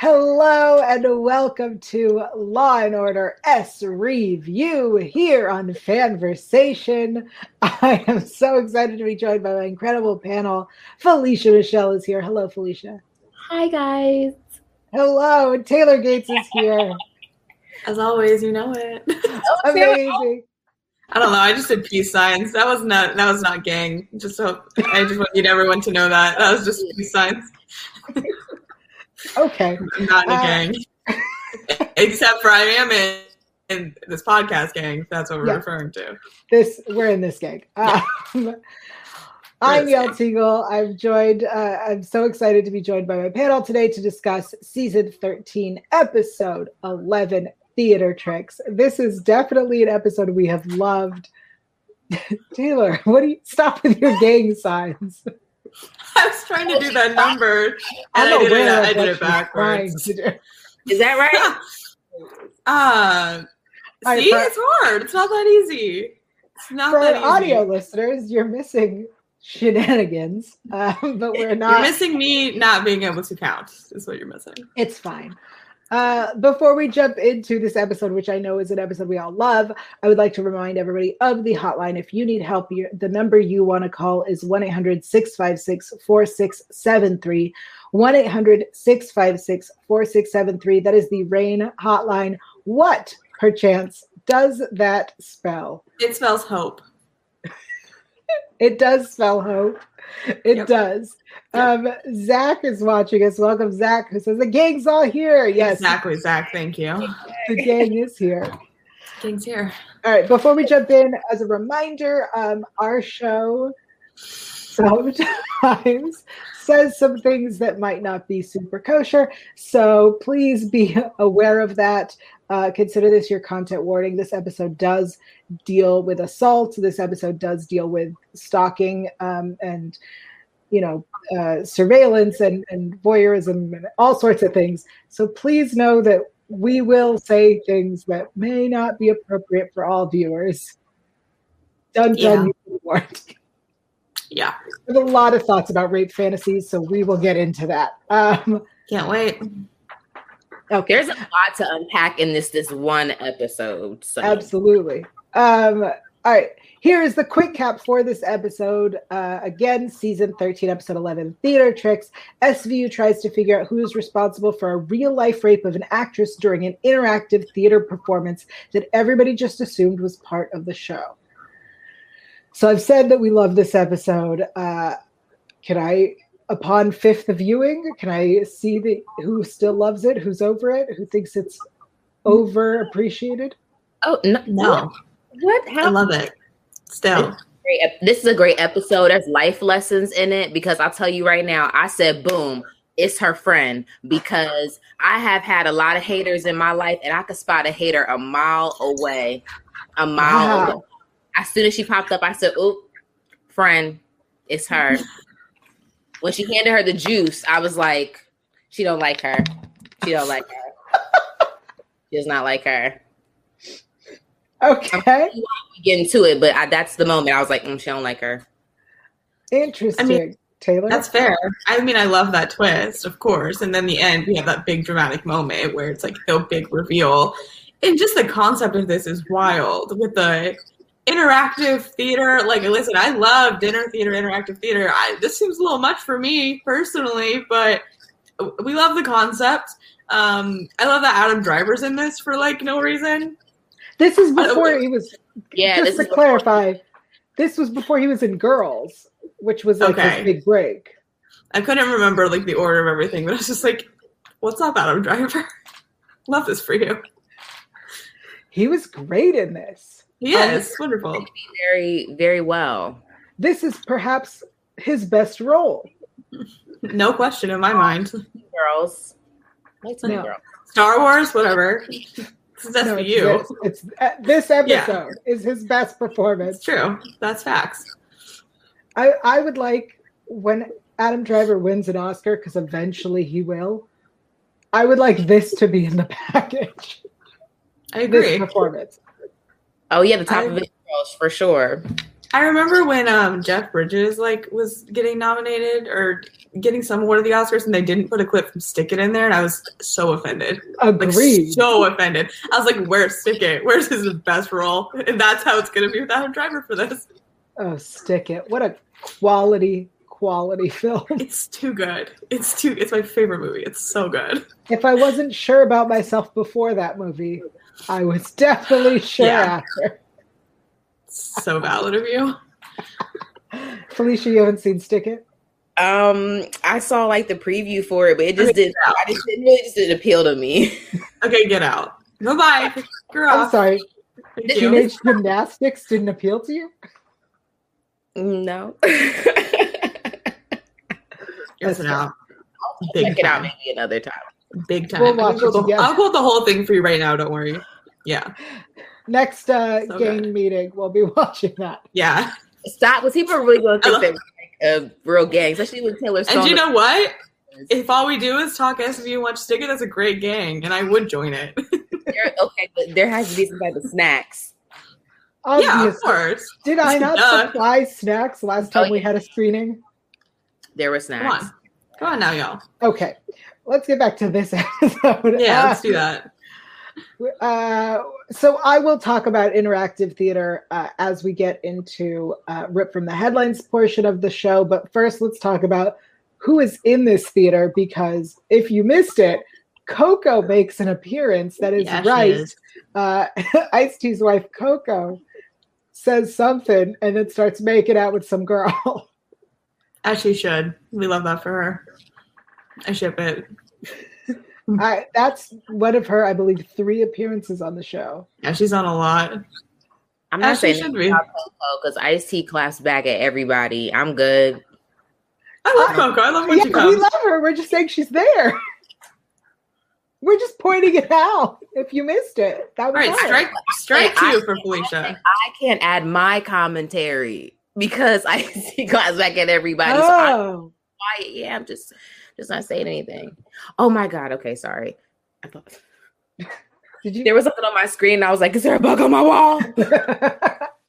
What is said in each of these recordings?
Hello and welcome to Law and Order S Review here on Fanversation. I am so excited to be joined by my incredible panel. Felicia Michelle is here. Hello, Felicia. Hi, guys. Hello, and Taylor Gates is here. As always, you know it. Oh, Amazing. I don't know. I just did peace signs. That was not. That was not gang. Just hope. I just want everyone to know that that was just peace signs. Okay. I'm not in a uh, gang. Except for I am in, in this podcast gang. That's what we're yeah. referring to. This we're in this gang. Yeah. Um, I'm Yael Tygiel. I'm joined. Uh, I'm so excited to be joined by my panel today to discuss season 13, episode 11, theater tricks. This is definitely an episode we have loved. Taylor, what do you stop with your gang signs? I was trying to do that number and I did, it, I did it backwards. Is that right? uh, see, it's hard. It's not that easy. It's not for that easy. audio listeners, you're missing shenanigans, um, but we're not. You're missing me not being able to count. Is what you're missing. It's fine. Uh, before we jump into this episode, which I know is an episode we all love, I would like to remind everybody of the hotline. If you need help, the number you want to call is 1 800 656 4673. 1 800 656 4673. That is the RAINN hotline. What, perchance, does that spell? It spells hope. it does spell hope. It yep. does. Um, Zach is watching us. Welcome, Zach, who says the gang's all here. Yes, exactly, Zach. Thank you. The gang is here. Gang's here. All right. Before we jump in, as a reminder, um, our show sometimes says some things that might not be super kosher. So please be aware of that. Uh, consider this your content warning. This episode does deal with assault. This episode does deal with stalking um, and you know uh, surveillance and, and voyeurism and all sorts of things so please know that we will say things that may not be appropriate for all viewers done done yeah. yeah there's a lot of thoughts about rape fantasies so we will get into that um, can't wait okay there's a lot to unpack in this this one episode so absolutely um, all right here is the quick cap for this episode. Uh, again, season 13, episode 11, Theater Tricks. SVU tries to figure out who is responsible for a real life rape of an actress during an interactive theater performance that everybody just assumed was part of the show. So I've said that we love this episode. Uh, can I, upon fifth viewing, can I see the who still loves it, who's over it, who thinks it's over appreciated? Oh no, no. What? Happened? I love it. Still. This is a great episode. There's life lessons in it because I'll tell you right now, I said, boom, it's her friend because I have had a lot of haters in my life and I could spot a hater a mile away. A mile wow. away. As soon as she popped up, I said, oop, friend, it's her. When she handed her the juice, I was like, she don't like her. She don't like her. she does not like her. Okay. Get into it, but I, that's the moment I was like, mm, she don't like her. Interesting. I mean, Taylor. That's fair. I mean, I love that twist, of course. And then the end, we have that big dramatic moment where it's like the big reveal. And just the concept of this is wild with the interactive theater. Like, listen, I love dinner theater, interactive theater. I, this seems a little much for me personally, but we love the concept. Um, I love that Adam Driver's in this for like no reason. This is before he was. Yeah. Just to clarify, this was before he was in Girls, which was like okay. his big break. I couldn't remember like the order of everything, but I was just like, "What's up, Adam Driver? Love this for you." He was great in this. He is um, wonderful. Very, very well. This is perhaps his best role. No question in my mind. Girls. Lights on No. girl. Star Wars, whatever. That's No, for it's you. This, it's uh, this episode is his best performance. It's true. That's facts. I I would like when Adam Driver wins an Oscar because eventually he will. I would like this to be in the package. I This agree. performance. Oh yeah, the top I- of it girls for sure. I remember when um, Jeff Bridges like was getting nominated or getting some award at the Oscars, and they didn't put a clip from Stick It in there, and I was so offended. Like Agreed. so offended. I was like, "Where's Stick It? Where's his best role?" And that's how it's gonna be without a Driver for this. oh, stick it! What a quality quality film. It's too good. It's too. It's my favorite movie. It's so good. if I wasn't sure about myself before that movie, I was definitely sure Yeah. after. So valid of you. Felicia, you haven't seen Stick It? Um, I saw like the preview for it, but it just Okay, didn't. I just didn't really just didn't appeal to me. Okay, get out. Bye bye. Girl. I'm sorry. Thank you. Teenage gymnastics didn't appeal to you? no. It's an out. Check it out maybe another time. Big time. We'll watch I'll, quote it the, together. I'll quote the whole thing for you right now. Don't worry. Yeah. Next uh, So gang good. meeting, we'll be watching that. Yeah. Stop. Was people really going to think that like a real gang, especially with Taylor Stone? And you know what? If all we do is talk SVU and watch Stick It, that's a great gang, and I would join it. There- okay, but there has to be some type of snacks. yeah, of course. Did I not Duh. supply snacks last Oh, time we had a screening? There were Come snacks. on. Come on now, y'all. Okay, let's get back to this episode. Yeah, Uh, let's do that. Uh, so I will talk about interactive theater uh, as we get into uh, rip from the headlines portion of the show. But first, let's talk about who is in this theater because if you missed it, Coco makes an appearance. That is Yeah, right. is. Uh, Ice T's wife Coco says something and then starts making out with some girl. As she should. We love that for her. I ship it. I, that's one of her, I believe, three appearances on the show. Yeah, she's on a lot. I'm not As saying should be. because Ice T claps back at everybody. I'm good. I love Coco. I love when Yeah, she we love her. We're just saying she's there. We're just pointing it out. If you missed it, that All was right, her. strike strike I- two for Felicia. I can't add my commentary because Ice T claps back at everybody. So I'm Oh. Yeah, I'm just just not saying anything. Oh my god. Okay, sorry. I thought did you? there was something on my screen. And I was like, "Is there a bug on my wall?"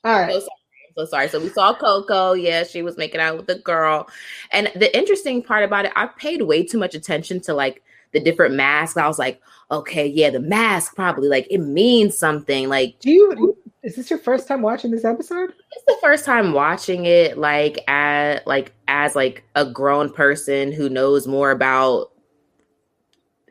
All right. so sorry. So sorry. So we saw Coco. Yeah, she was making out with the girl. And the interesting part about it, I paid way too much attention to like the different masks. I was like, okay, yeah, the mask probably like it means something. Like Do you? Is this your first time watching this episode? it's the first time watching it like as like as like a grown person who knows more about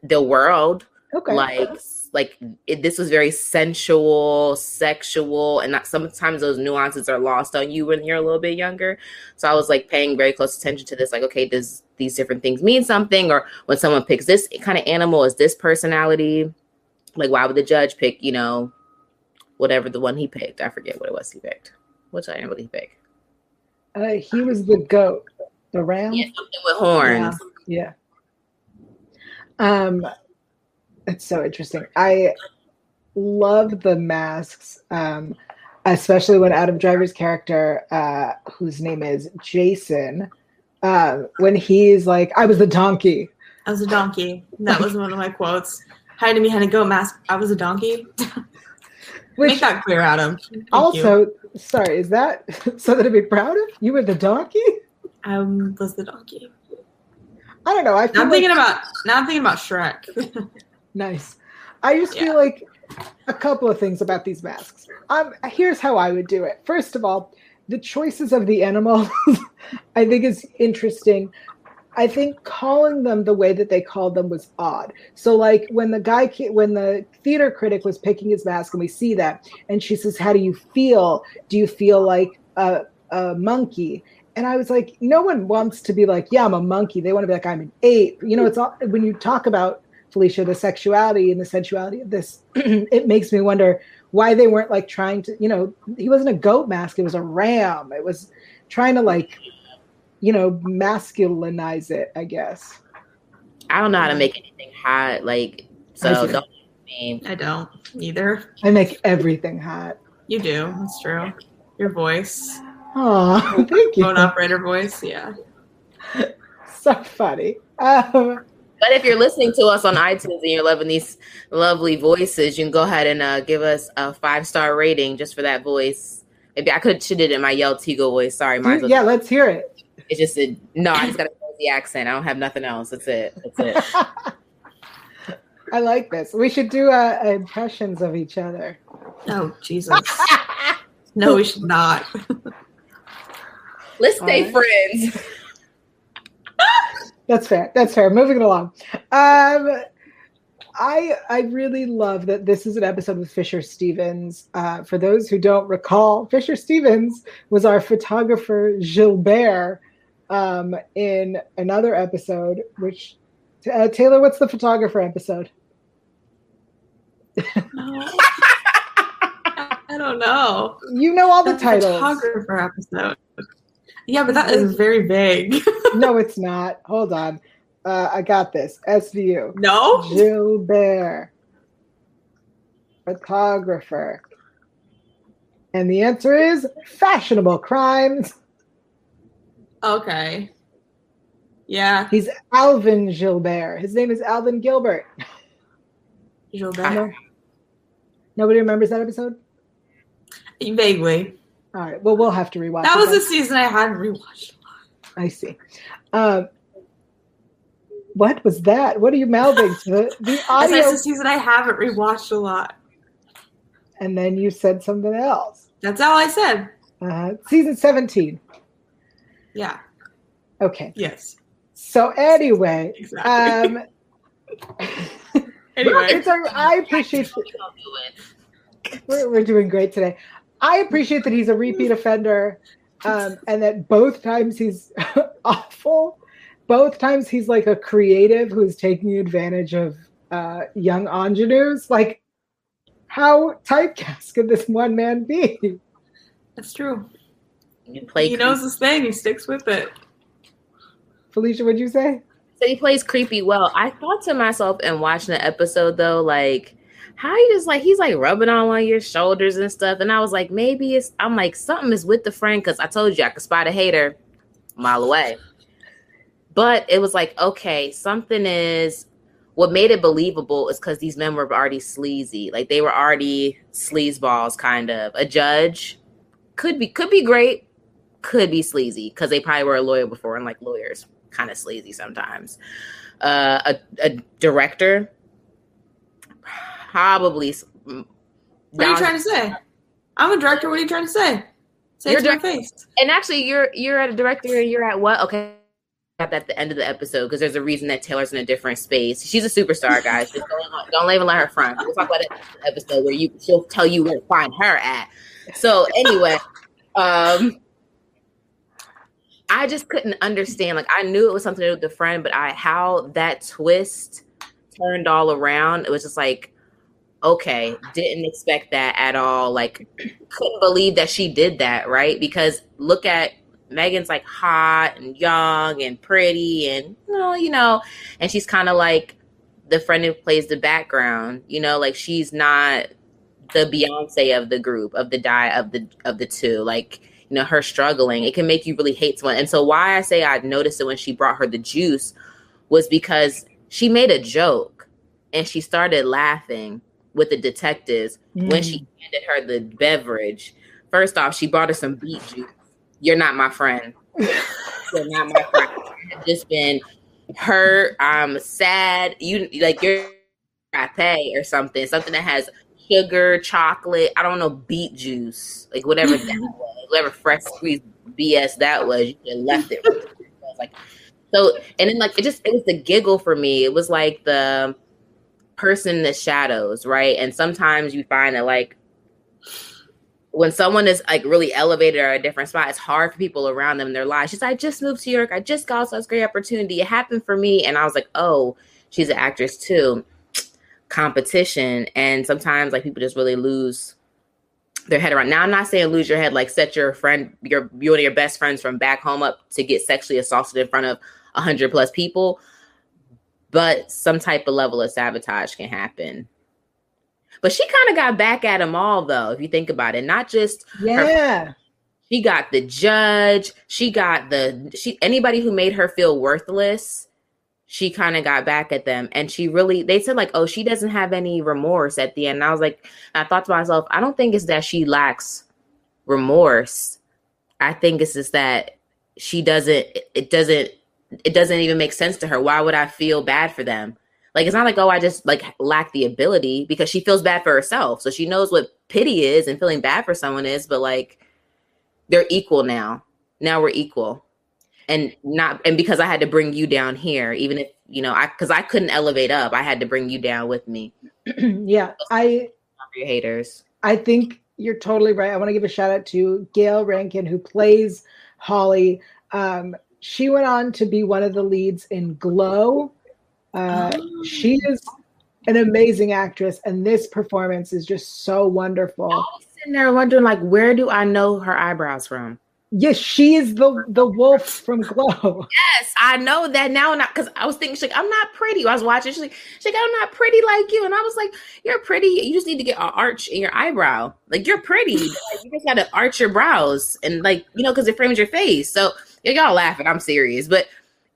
the world Okay. like like it, this was very sensual sexual and not, sometimes those nuances are lost on you when you're a little bit younger so i was like paying very close attention to this like okay does these different things mean something or when someone picks this kind of animal is this personality like why would the judge pick you know whatever the one he picked i forget what it was he picked which animal did he pick Uh, he was the goat, the ram. yeah something with horns Yeah. Um, it's so interesting. I love the masks, um, especially when Adam Driver's character, uh, whose name is Jason, um, when he's like, "I was the donkey." I was a donkey. That was one of my quotes. Hiding behind a goat mask. I was a donkey. Which Make that clear, Adam. Thank you. also, sorry, is that something to be proud of? You were the donkey. I was the donkey. I don't know. I Now feel I'm like, thinking about now I'm thinking about Shrek. nice. I just Yeah. feel like a couple of things about these masks. Um, here's how I would do it. First of all, the choices of the animals, I think is interesting. I think calling them the way that they called them was odd. So, like when the guy, when the theater critic was picking his mask, and we see that, and she says, "How do you feel? Do you feel like a, a monkey?" And I was like, no one wants to be like, "Yeah, I'm a monkey." They want to be like, "I'm an ape." You know, it's all when you talk about Felicia, the sexuality and the sensuality of this, it makes me wonder why they weren't like trying to, you know, he wasn't a goat mask, it was a ram. It was trying to like you know, masculinize it, I guess. I don't know how to make anything hot. Like, so see. don't me. I don't either. I make everything hot. You do. That's true. Your voice, Oh, thank you. phone operator voice. Yeah. So funny. Um, But if you're listening to us on iTunes and you're loving these lovely voices, you can go ahead and uh, give us a five star rating just for that voice. Maybe I could should did it in my Yael Tygiel voice. Sorry, mine was yeah, let's hear it. It's just a no. I just got a the accent. I don't have nothing else. That's it. That's it. I like this. We should do uh, impressions of each other. Oh Jesus. no, we should not. Let's stay Alright. friends. That's fair. That's fair. Moving it along. Um, I I really love that this is an episode with Fisher Stevens. Uh, for those who don't recall, Fisher Stevens was our photographer Gilbert um, in another episode. Which uh, Taylor, what's the photographer episode? I don't know. You know all the That's titles. photographer episode. Yeah, but that is very vague. no, it's not. Hold on. Uh, I got this. SVU. no. Gilbert, photographer. And the answer is fashionable crimes. Okay. Yeah. He's Alvin Gilbert. His name is Alvin Gilbert. Gilbert. Nobody remembers that episode? Vaguely. All right. Well, we'll have to rewatch. That was a season I hadn't rewatched. A lot. I see. Um, what was that? What are you mouthing to the, the That's audio? a season I haven't rewatched a lot. And then you said something else. That's all I said. Uh, season 17. Yeah. Okay. Yes. So anyway, Exactly. um, anyway. it's a, I appreciate We don't do it. we're, we're doing great today. I appreciate that he's a repeat offender, um, and that both times he's awful. Both times he's like a creative who's taking advantage of uh, young ingenues. Like, how typecast could this one man be? That's true. You play. he knows his thing. He sticks with it. Felicia, what'd you say? So he plays creepy well. I thought to myself in watching the episode though, like how you just like he's like rubbing on one of your shoulders and stuff, and I was like, maybe it's I'm like something is with the friend because I told you I could spot a hater a mile away. But it was like, okay, something is what made it believable is because these men were already sleazy. Like they were already sleazeballs, kind of. A judge could be could be great, could be sleazy because they probably were a lawyer before, and like lawyers kind of sleazy sometimes. Uh, a, a director, probably. What are you trying to say? I'm a director. What are you trying to say? Say You're it to my direct- face. and actually, you're you're at a director, and you're at what? Okay, at the end of the episode because there's a reason that Taylor's in a different space. She's a superstar, guys. Just don't, don't even let her front. We'll talk about the episode where you she'll tell you where to find her at. So anyway, um. I just couldn't understand. Like I knew it was something to do with the friend, but I how that twist turned all around. It was just like, okay, didn't expect that at all. Like couldn't believe that she did that, right? Because look at Megan's like hot and young and pretty and you know, you know, and she's kind of like the friend who plays the background, you know, like she's not the Beyonce of the group, of the die of the of the two. Like you know her struggling it can make you really hate someone. And so why i say i noticed it when she brought her the juice was because she made a joke and she started laughing with the detectives when she mm. handed her the beverage. First off she brought her some beet juice. You're not my friend. You're not my friend. I've just been hurt i'm sad you like you're frappe or something something that has sugar, chocolate, I don't know, beet juice, like whatever that was, whatever fresh squeezed BS that was, you have left it. Like, so, and then like it just it was the giggle for me. It was like the person in the shadows, right? And sometimes you find that like when someone is like really elevated or a different spot, it's hard for people around them in their lives. She's like, I just moved to New York. I just got such great opportunity. It happened for me. And I was like, oh, she's an actress too competition and sometimes like people just really lose their head around. Now, I'm not saying lose your head, like set your friend, your one of your best friends from back home up to get sexually assaulted in front of hundred plus people, but some type of level of sabotage can happen. But she kind of got back at them all, though, if you think about it. Not just yeah. Her, she got the judge. She got the she anybody who made her feel worthless she kind of got back at them and she really they said like oh she doesn't have any remorse at the end. And i was like i thought to myself i don't think it's that she lacks remorse. I think it's just that she doesn't it doesn't it doesn't even make sense to her. Why would i feel bad for them? Like it's not like oh i just like lack the ability because she feels bad for herself. So she knows what pity is and feeling bad for someone is but like they're equal now. Now we're equal and not and because I had to bring you down here, even if you know I because I couldn't elevate up, I had to bring you down with me. yeah, I your haters. I think you're totally right. I want to give a shout out to Gayle Rankin who plays Holly. Um, she went on to be one of the leads in Glow. Uh, oh. She is an amazing actress, and this performance is just so wonderful. I was sitting there wondering, like, where do I know her eyebrows from? Yes, she is the the wolf from Glow. Yes, I know that now. Not because I was thinking, she's like, I'm not pretty. I was watching. She's like, she's like, I'm not pretty like you. And I was like, You're pretty. You just need to get an arch in your eyebrow. Like you're pretty. like, you just got to arch your brows and like you know because it frames your face. So y'all laughing. I'm serious, but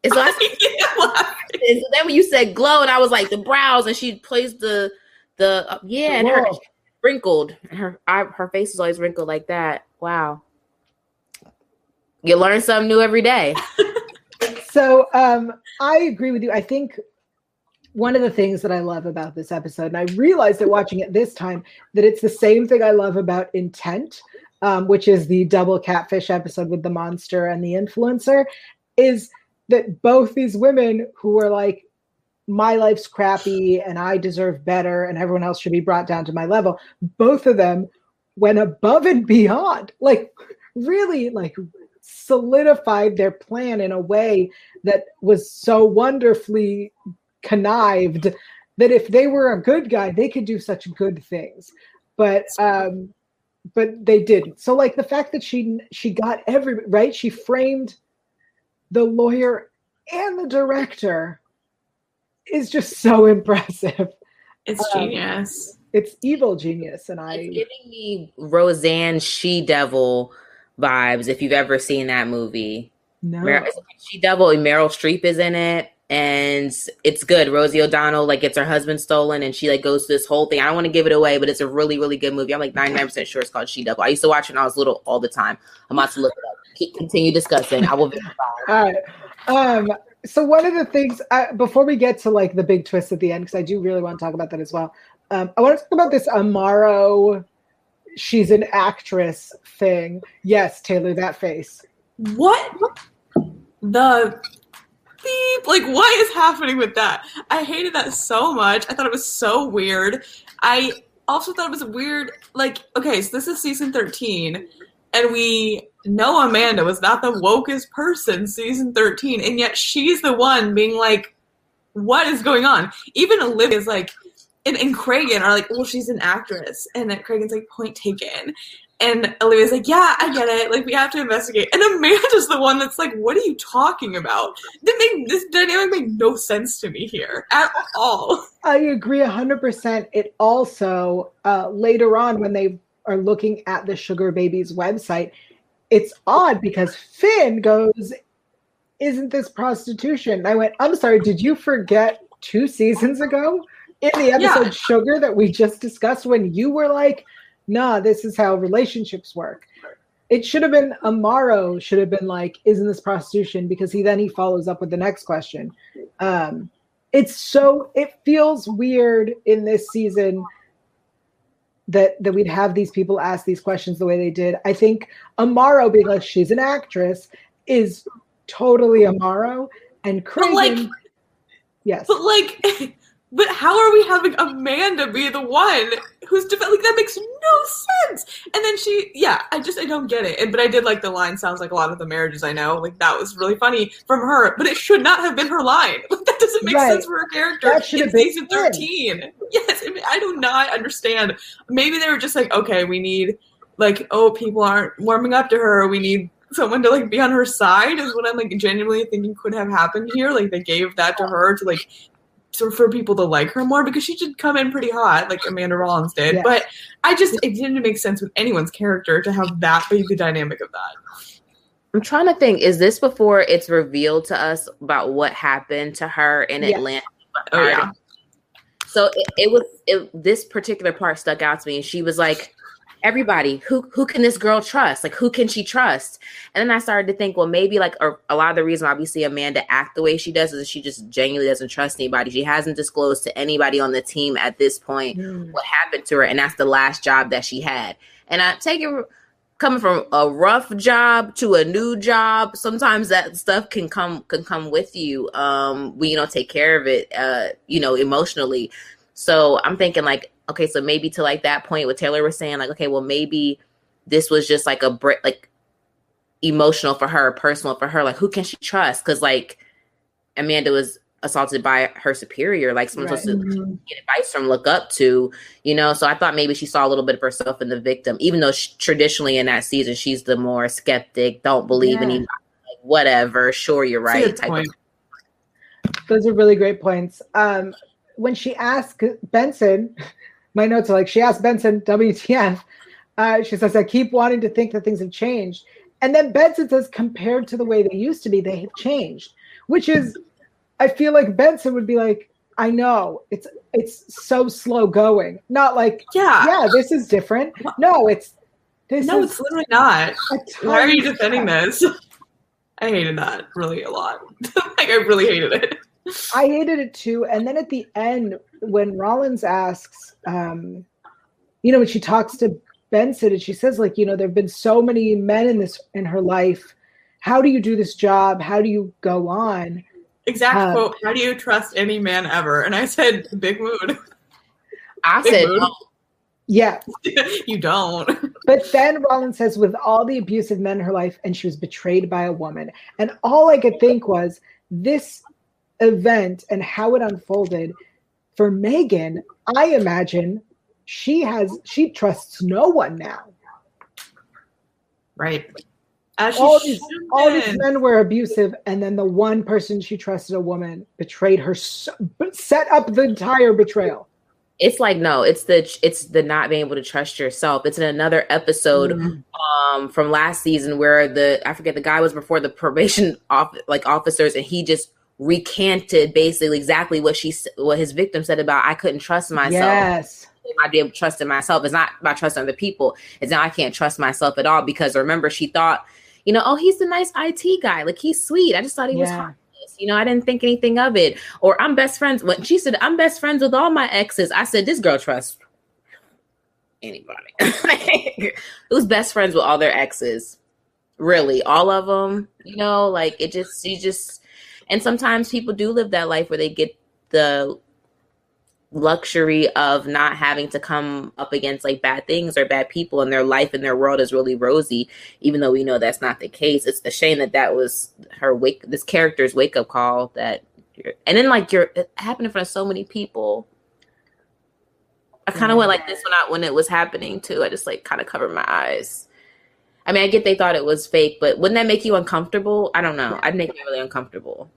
it's like. and so then when you said glow, and I was like the brows, and she plays the the uh, yeah, and her wrinkled. Her her face is always wrinkled like that. Wow you learn something new every day. so um, I agree with you. I think one of the things that I love about this episode, and I realized that watching it this time, that it's the same thing I love about Intent, um, which is the double catfish episode with the monster and the influencer, is that both these women who are like, my life's crappy and I deserve better and everyone else should be brought down to my level, both of them went above and beyond. Like, really, like, solidified their plan in a way that was so wonderfully connived that if they were a good guy, they could do such good things. But um, but they didn't. So like the fact that she she got every right, she framed the lawyer and the director is just so impressive. It's um, genius. It's evil genius, and I it's giving me Roseanne She Devil vibes if you've ever seen that movie. No. She Devil and Meryl Streep is in it. And it's good. Rosie O'Donnell like gets her husband stolen, and she like goes through this whole thing. I don't want to give it away, but it's a really, really good movie. I'm like 99 percent sure it's called She Devil. I used to watch it when I was little all the time. I'm about to look it up. Keep, continue discussing. I will verify. All right. Um, so one of the things I, before we get to like the big twist at the end, because I do really want to talk about that as well. Um, I want to talk about this Amaro she's an actress thing. Yes, Taylor, that face. What the beep? Like, what is happening with that? I hated that so much. I thought it was so weird. I also thought it was weird. Like, okay, so this is season 13, and we know Amanda was not the wokest person season 13, and yet she's the one being like, what is going on? Even Olivia's like, and, and Cragen are like, well, she's an actress. And then Cragen's like, point taken. And Olivia's like, yeah, I get it. Like, we have to investigate. And Amanda's the one that's like, what are you talking about? This dynamic made no sense to me here at all. I agree 100%. It also, uh, later on, when they are looking at the Sugar Babies website, it's odd because Fin goes, Isn't this prostitution? I went, I'm sorry, did you forget two seasons ago? In the episode yeah. Sugar that we just discussed when you were like, nah, this is how relationships work. It should have been Amaro should have been like, isn't this prostitution? Because he then he follows up with the next question. Um, it's so it feels weird in this season that that we'd have these people ask these questions the way they did. I think Amaro being like she's an actress is totally Amaro and Cragen. Like, yes, but like but how are we having Amanda be the one who's def- like that makes no sense? And then she, yeah, I just I don't get it. And, but I did like the line. Sounds like a lot of the marriages I know. Like that was really funny from her. But it should not have been her line. Like that doesn't make right. sense for her character that should in season thirteen. Yes, I do not understand. Maybe they were just like, okay, we need like, oh, people aren't warming up to her. We need someone to like be on her side is what I'm like genuinely thinking could have happened here. Like they gave that to her to like for people to like her more because she did come in pretty hot, like Amanda Rollins did. Yes. But I just it didn't make sense with anyone's character to have that be the dynamic of that. I'm trying to think. Is this before it's revealed to us about what happened to her in Yes. Atlanta? Oh yeah. So it, it was it, this particular part stuck out to me, and she was like, "Everybody, who who can this girl trust? Like, who can she trust?" And then I started to think, well, maybe like a, a lot of the reason why we see Amanda act the way she does is she just genuinely doesn't trust anybody. She hasn't disclosed to anybody on the team at this point what happened to her, and that's the last job that she had. And I take it coming from a rough job to a new job. Sometimes that stuff can come can come with you um, when you don't take care of it, uh, you know, emotionally. So I'm thinking like, okay, so maybe to like that point, what Taylor was saying, like, okay, well maybe this was just like a break, like emotional for her, personal for her. Like, who can she trust? Because like Amanda was assaulted by her superior, like someone Right. supposed to get advice from, look up to, you know. So I thought maybe she saw a little bit of herself in the victim, even though she, traditionally in that season she's the more skeptic, don't believe Yeah. anybody, like, whatever. Sure, you're right. good type of- Those are really great points. Um, when she asked Benson, my notes are like she asked Benson, WTF? Uh, she says, I keep wanting to think that things have changed. And then Benson says, compared to the way they used to be, they have changed, which is, I feel like Benson would be like, I know it's it's so slow going. Not like, Yeah. yeah, this is different. No, it's this No, is it's literally not. Why are you defending this? I hated that really a lot. like I really hated it. I hated it too. And then at the end, when Rollins asks, um, you know, when she talks to Benson and she says, like, you know, there have been so many men in this in her life. How do you do this job? How do you go on? Exact Um, quote. How do you trust any man ever? And I said, big mood. I Big said, mood. Yeah. you don't. But then Rollins says, with all the abusive men in her life, and she was betrayed by a woman. And all I could think was this event and how it unfolded for Megan, I imagine she has she trusts no one now. Right. As all these should all these men were abusive, and then the one person she trusted, a woman, betrayed her, so, set up the entire betrayal. it's like no, it's the it's the not being able to trust yourself. It's in another episode Mhm. um from last season where the I forget the guy was before the probation off like officers and he just recanted basically exactly what she what his victim said about I couldn't trust myself. Yes, I'd be able to trust in myself. It's not about trusting other people. It's now I can't trust myself at all because remember she thought, you know, oh he's the nice IT guy, like he's sweet. I just thought he was Yeah. harmless. You know, I didn't think anything of it. Or I'm best friends. When she said I'm best friends with all my exes, I said this girl trusts anybody. Who's best friends with all their exes? Really, all of them. You know, like it just you just. And sometimes people do live that life where they get the luxury of not having to come up against like bad things or bad people and their life and their world is really rosy even though we know that's not the case. It's a shame that that was her wake this character's wake up call that and then like you're it happened in front of so many people. I kind of went like this when i when it was happening too. I just like kind of covered my eyes i mean i get they thought it was fake but wouldn't that make you uncomfortable i don't know i'd make me really uncomfortable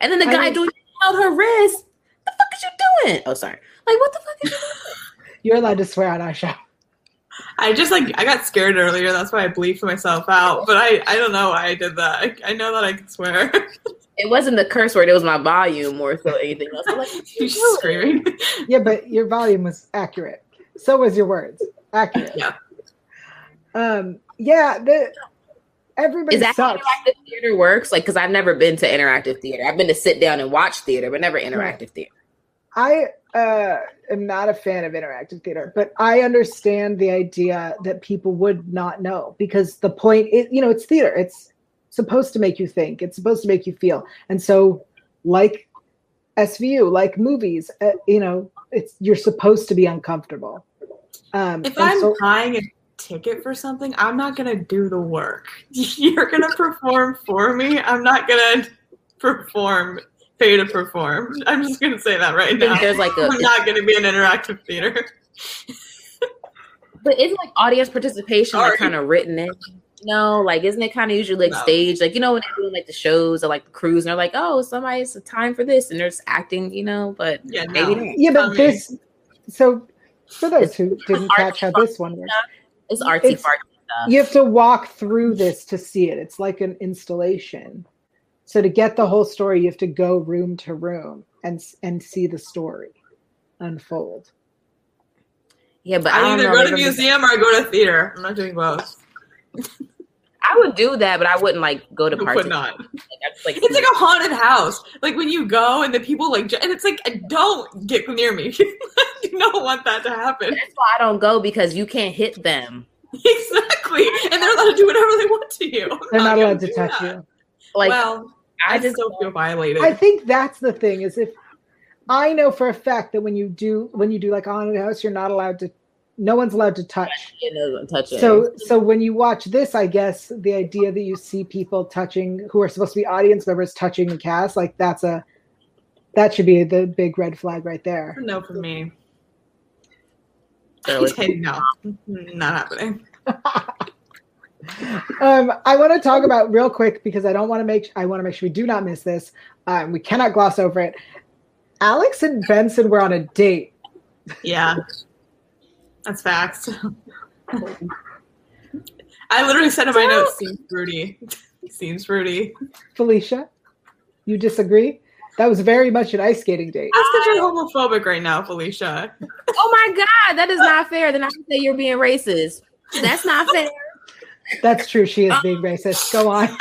and then the I guy mean- doing held her wrist the fuck is you doing oh sorry like what the fuck is you doing? you're allowed to swear on our show. I just like I got scared earlier. That's why I bleeped myself out. But I I don't know why I did that. I, I know that I can swear. it wasn't the curse word it was my volume more so anything else I'm like, you You're just screaming. Yeah, but your volume was accurate. So was your words accurate. Yeah. Um. Yeah. The everybody Is that how sucks. interactive theater works? Like, because I've never been to interactive theater. I've been to sit down and watch theater, but never interactive theater. I uh, am not a fan of interactive theater, but I understand the idea that people would not know because the point, it, you know, it's theater. It's supposed to make you think. It's supposed to make you feel. And so, like SVU, like movies, uh, you know, it's you're supposed to be uncomfortable. Um, If I'm so- buying a ticket for something, I'm not gonna do the work. You're gonna perform for me. I'm not gonna perform, pay to perform. I'm just gonna say that right I think now. there's like a I'm not gonna be an interactive theater. But isn't like audience participation like kind of written in? No, like isn't it kind of usually like No. staged? Like you know when they're doing like the shows or like the crews, and they're like, oh, somebody's a time for this, and they're just acting, you know. But Yeah, no. not. Yeah, but I mean- this. So, for those who didn't catch how this one works, it's artsy fartsy stuff. you have to walk through this to see it. It's like an installation. So to get the whole story, you have to go room to room and and see the story unfold. Yeah, but I, I don't either know. go to maybe- museum or I go to theater. I'm not doing both. I would do that, but I wouldn't like go to Who parties. would not? Like, just, like, It's like a haunted house. Like when you go and the people like, and it's like, uh, don't get near me. you do not want that to happen. That's why I don't go because you can't hit them. Exactly, and they're allowed to do whatever they want to you. I'm They're not gonna allowed to touch that. you. Like well, I I just still feel violated. I think that's the thing is if I know for a fact that when you do when you do like a haunted house, you're not allowed to. No one's allowed to touch. you know, touch. So so when you watch this, I guess the idea that you see people touching who are supposed to be audience members touching the cast, like that's a that should be the big red flag right there. no for me. So Okay, no, not happening. Um, I want to talk about real quick because I don't want to make I want to make sure we do not miss this. Um, we cannot gloss over it. Alex and Benson were on a date. Yeah, that's facts. I literally said in my notes, "Seems fruity." Seems fruity. Felicia, you disagree? That was very much an ice skating date. That's because you're homophobic right now, Felicia. oh my god, that is not fair. Then I can say you're being racist. That's not fair. That's true. She is being racist. Go on.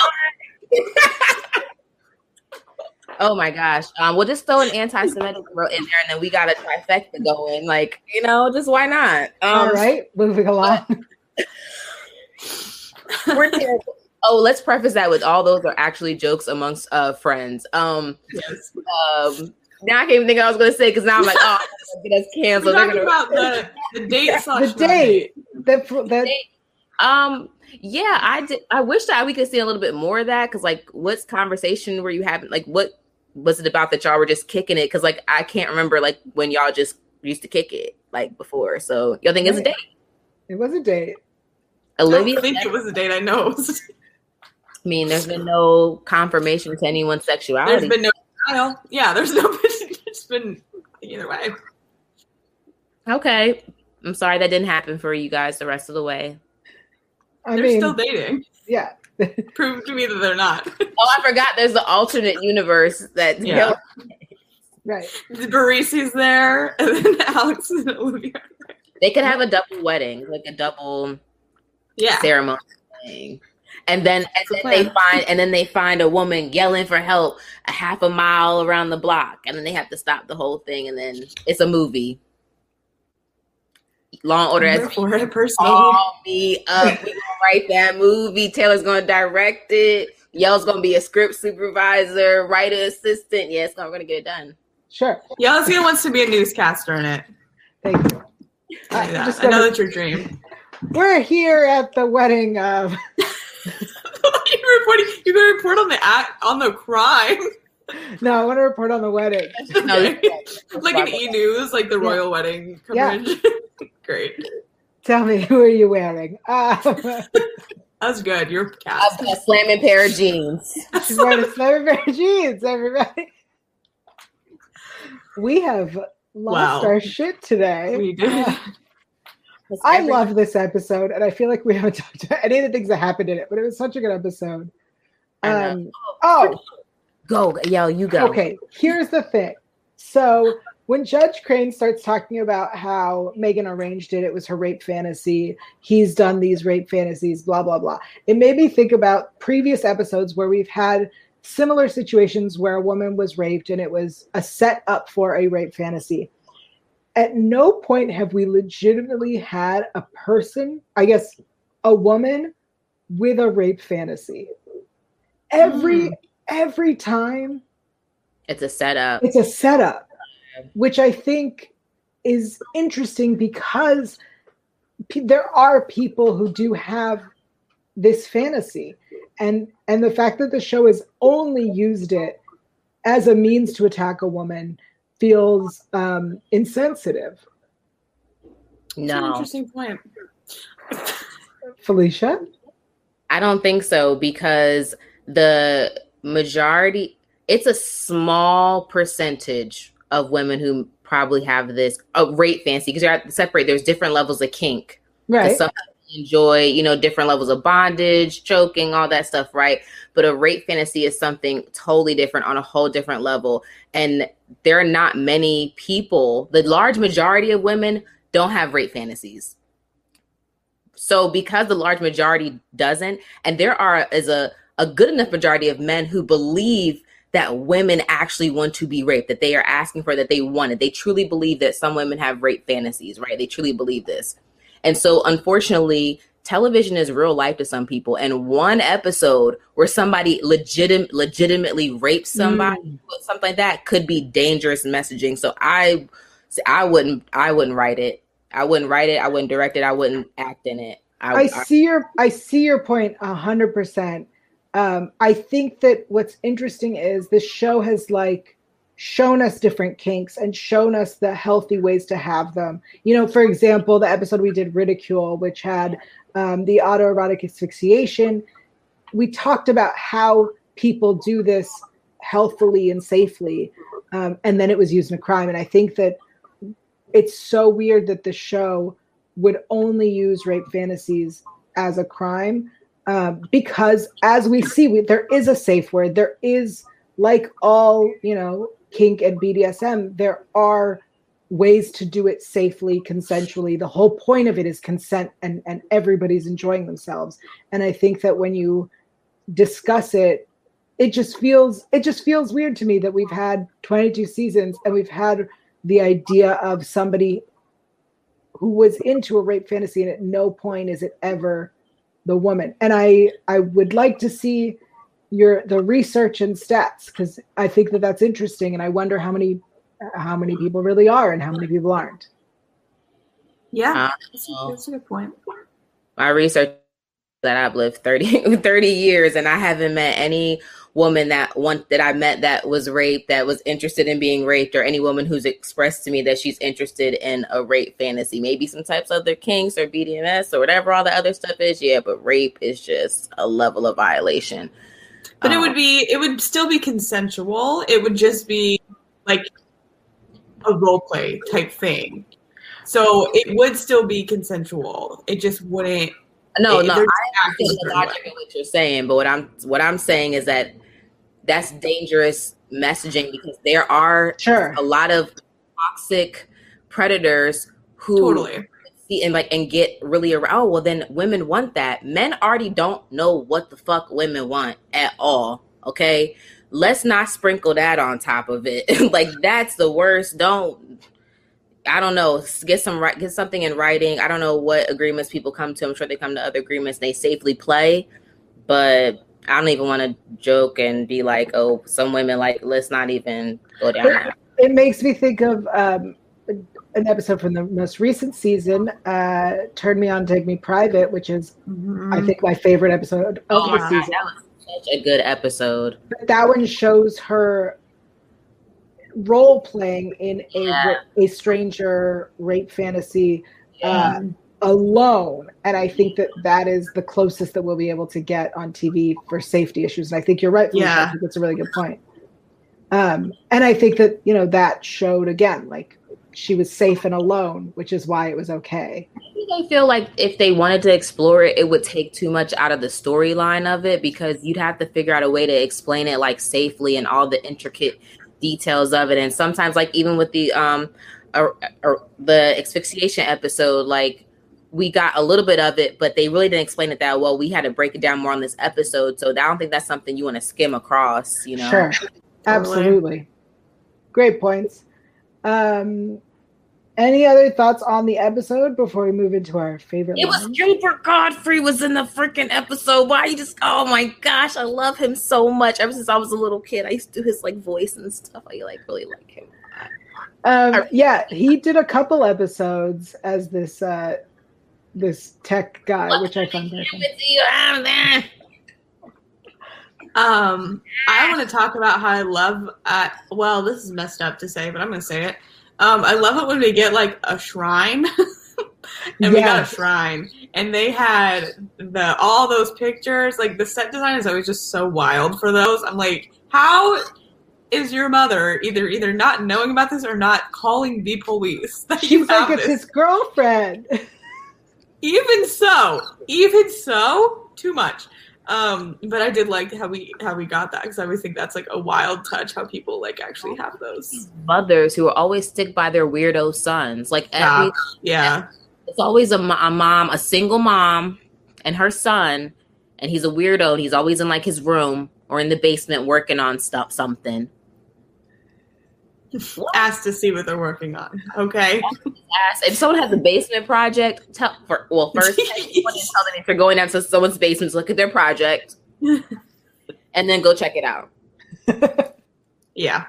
Oh my gosh. Um, we'll just throw an anti-Semitic wrote in there, and then we got a trifecta going. Like, you know, just why not? Um, All right, moving along. we're terrible. Oh, let's preface that with all those are actually jokes amongst uh friends. Um, Yes. um now I can't even think what I was gonna say because now I'm like, oh, I'm get us canceled. They're talking gonna- about the the date slash The date. That that Um, yeah, I did. I wish that we could see a little bit more of that because, like, what's conversation were you having? Like, what was it about that y'all were just kicking it? Because, like, I can't remember like when y'all just used to kick it like before. So y'all think it's a date? it was a date. Olivia, I think it was a date. I know. I mean, there's been no confirmation to anyone's sexuality. There's been no denial. Yeah, there's no. It's been either way. okay, I'm sorry that didn't happen for you guys the rest of the way. I they're mean, still dating. yeah. Prove to me that they're not. Oh, I forgot. There's the alternate universe that Yeah. Right. Barisi's there, and then Alex and Olivia. they could have a double wedding, like a double Yeah, ceremony thing. And then and the then they find and then they find a woman yelling for help a half a mile around the block, and then they have to stop the whole thing, and then it's a movie. Law and Order I'm has there for it personally. call me up. We gonna write that movie. Taylor's gonna direct it. Y'all's gonna be a script supervisor, writer assistant. Yeah, it's gonna, we're gonna get it done. Sure. Yellowstone wants to be a newscaster in it. Thank you. Tell you I that. just I know gotta- that's your dream. We're here at the wedding of you're reporting. You're going to report on the act on the crime, no, I want to report on the wedding. No, like an E News, like the royal wedding coverage. Yeah. Great. Tell me who are you wearing? Um, That's good. You're cast. a, a slamming pair of jeans. she's wearing a seven pair of jeans, everybody. We have lost Wow. our shit today. We did. I love this episode, and I feel like we haven't talked about any of the things that happened in it, but it was such a good episode. I know. Um, oh, Go, yo, you go. okay. Here's the thing. So when Judge Crane starts talking about how Megan arranged it, it was her rape fantasy. He's done these rape fantasies, blah blah blah. It made me think about previous episodes where we've had similar situations where a woman was raped and it was a set up for a rape fantasy. At no point have we legitimately had a person, I guess, a woman with a rape fantasy. Every hmm. Every time It's a setup. it's a setup, which I think is interesting because pe- there are people who do have this fantasy, and and the fact that the show has only used it as a means to attack a woman feels um, insensitive. That's an No, interesting point. Felicia? I don't think so because the majority, it's a small percentage of women who probably have this oh, a rape fancy because you have to separate. There's different levels of kink. Right. Some enjoy, you know, different levels of bondage, choking, all that stuff, right? But a rape fantasy is something totally different on a whole different level. And there are not many people, the large majority of women don't have rape fantasies. So because the large majority doesn't, and there are is a, a good enough majority of men who believe that women actually want to be raped, that they are asking for, that they want it. They truly believe that some women have rape fantasies, right? They truly believe this. And so, unfortunately, television is real life to some people. And one episode where somebody legit- legitimately rapes somebody, mm. something like that, could be dangerous messaging. So I, I wouldn't, I wouldn't write it. I wouldn't write it. I wouldn't direct it. I wouldn't act in it. I, I see your, I see your point a hundred percent. Um, I think that what's interesting is this show has like shown us different kinks and shown us the healthy ways to have them. You know, for example, the episode we did Ridicule, which had um, the autoerotic asphyxiation, we talked about how people do this healthily and safely. Um, and then it was used in a crime. And I think that it's so weird that the show would only use rape fantasies as a crime um, because as we see we, there is a safe word there is like all you know kink and BDSM, there are ways to do it safely, consensually. The whole point of it is consent and, and everybody's enjoying themselves. And I think that when you discuss it, it just feels it just feels weird to me that we've had 22 seasons and we've had the idea of somebody who was into a rape fantasy and at no point is it ever the woman. And I I would like to see your the research and stats because I think that that's interesting, and I wonder how many how many people really are and how many people aren't. Yeah, uh, that's, a, that's a good point. My research that I've lived 30, 30 years, and I haven't met any woman that one that I met that was raped that was interested in being raped, or any woman who's expressed to me that she's interested in a rape fantasy. Maybe some types of other kinks or BDSM or whatever all the other stuff is. Yeah, but rape is just a level of violation. But it would um, be it would still be consensual. It would just be like a role play type thing. So it would still be consensual. It just wouldn't No, it, no, I see the logic of what you're saying, but what I'm what I'm saying is that that's dangerous messaging because there are sure. a lot of toxic predators who totally see and like and get really around. Oh, well, then women want that. Men already don't know what the fuck women want at all. Okay, let's not sprinkle that on top of it. like that's the worst. Don't. I don't know. Get some. Get something in writing. I don't know what agreements people come to. I'm sure they come to other agreements. They safely play, but I don't even want to joke and be like, oh, some women like let's not even go down. It, it makes me think of um, an episode from the most recent season, uh, "Turn Me On, Take Me Private," which is, mm-hmm. I think, my favorite episode of oh, the season. That was such a good episode. But that one shows her role playing in a yeah. a stranger rape fantasy yeah. um, alone, and I think that that is the closest that we'll be able to get on TV for safety issues. And I think you're right. Yeah, I think that's a really good point. Um, and I think that you know that showed again, like she was safe and alone, which is why it was okay. I feel like if they wanted to explore it, it would take too much out of the storyline of it because you'd have to figure out a way to explain it like safely and all the intricate details of it. And sometimes, like even with the um, or, or the asphyxiation episode, like we got a little bit of it, but they really didn't explain it that well. We had to break it down more on this episode, so I don't think that's something you want to skim across. You know, sure, absolutely, great points. Um, any other thoughts on the episode before we move into our favorite? It was Gilbert Gottfried was in the freaking episode. Why you just? Oh my gosh, I love him so much. Ever since I was a little kid, I used to do his like voice and stuff. I like really like him. Um, yeah, he did a couple episodes as this uh, this tech guy, which I found very fun. Um, I want to talk about how I love. Uh, well, this is messed up to say, but I'm going to say it. Um, I love it when we get like a shrine and we got a shrine and they had the all those pictures like the set design is always just so wild for those i'm like how is your mother either either not knowing about this or not calling the police She's like, it's this? his girlfriend. even so even so too much um but i did like how we how we got that because i always think that's like a wild touch how people like actually have those Mothers who are always stick by their weirdo sons. Like every, Yeah. yeah it's always a, a mom, a single mom, and her son, and he's a weirdo, and he's always in like his room or in the basement working on stuff, something. asked to see what they're working on okay? Ask- If someone has a basement project, tell for, well first tell someone and tell them if you're going down to someone's basement look at their project, and then go check it out. yeah.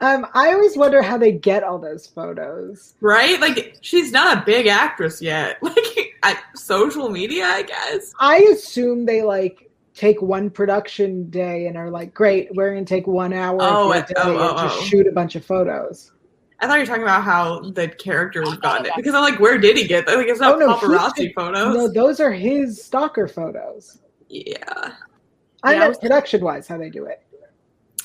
Um, I always wonder how they get all those photos. right? Like she's not a big actress yet. Like at social media i guess. I assume they like take one production day and are like, great, we're gonna take one hour Oh, of your oh, oh, and oh, just oh. shoot a bunch of photos. I thought you were talking about how the character was gotten it because I'm like, where did he get that? Like, it's not Oh, no, paparazzi he's- photos. No, those are his stalker photos. Yeah, I Yeah, I meant was- production wise how they do it.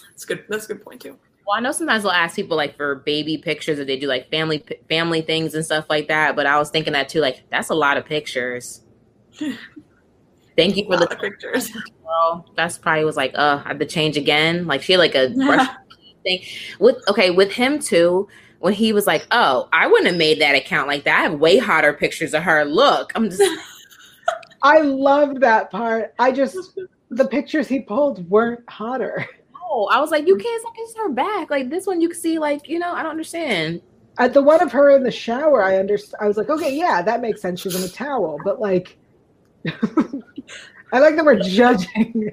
that's good. That's a good point too. Well, I know sometimes they'll ask people like for baby pictures if they do like family family things and stuff like that. But I was thinking that too, like that's a lot of pictures. Thank you for the lot of pictures. girl. That's probably was like, uh, I had to change again. Like she had like a brush thing with okay with him too. When he was like, "Oh, I wouldn't have made that account like that. I have way hotter pictures of her. Look, I'm just I loved that part. I just the pictures he pulled weren't hotter. oh, I was like, you can't look her back. Like this one, you can see like you know, I don't understand. At the one of her in the shower, I understand. I was like, okay, yeah, that makes sense. She's in a towel, but like, I like that we're judging.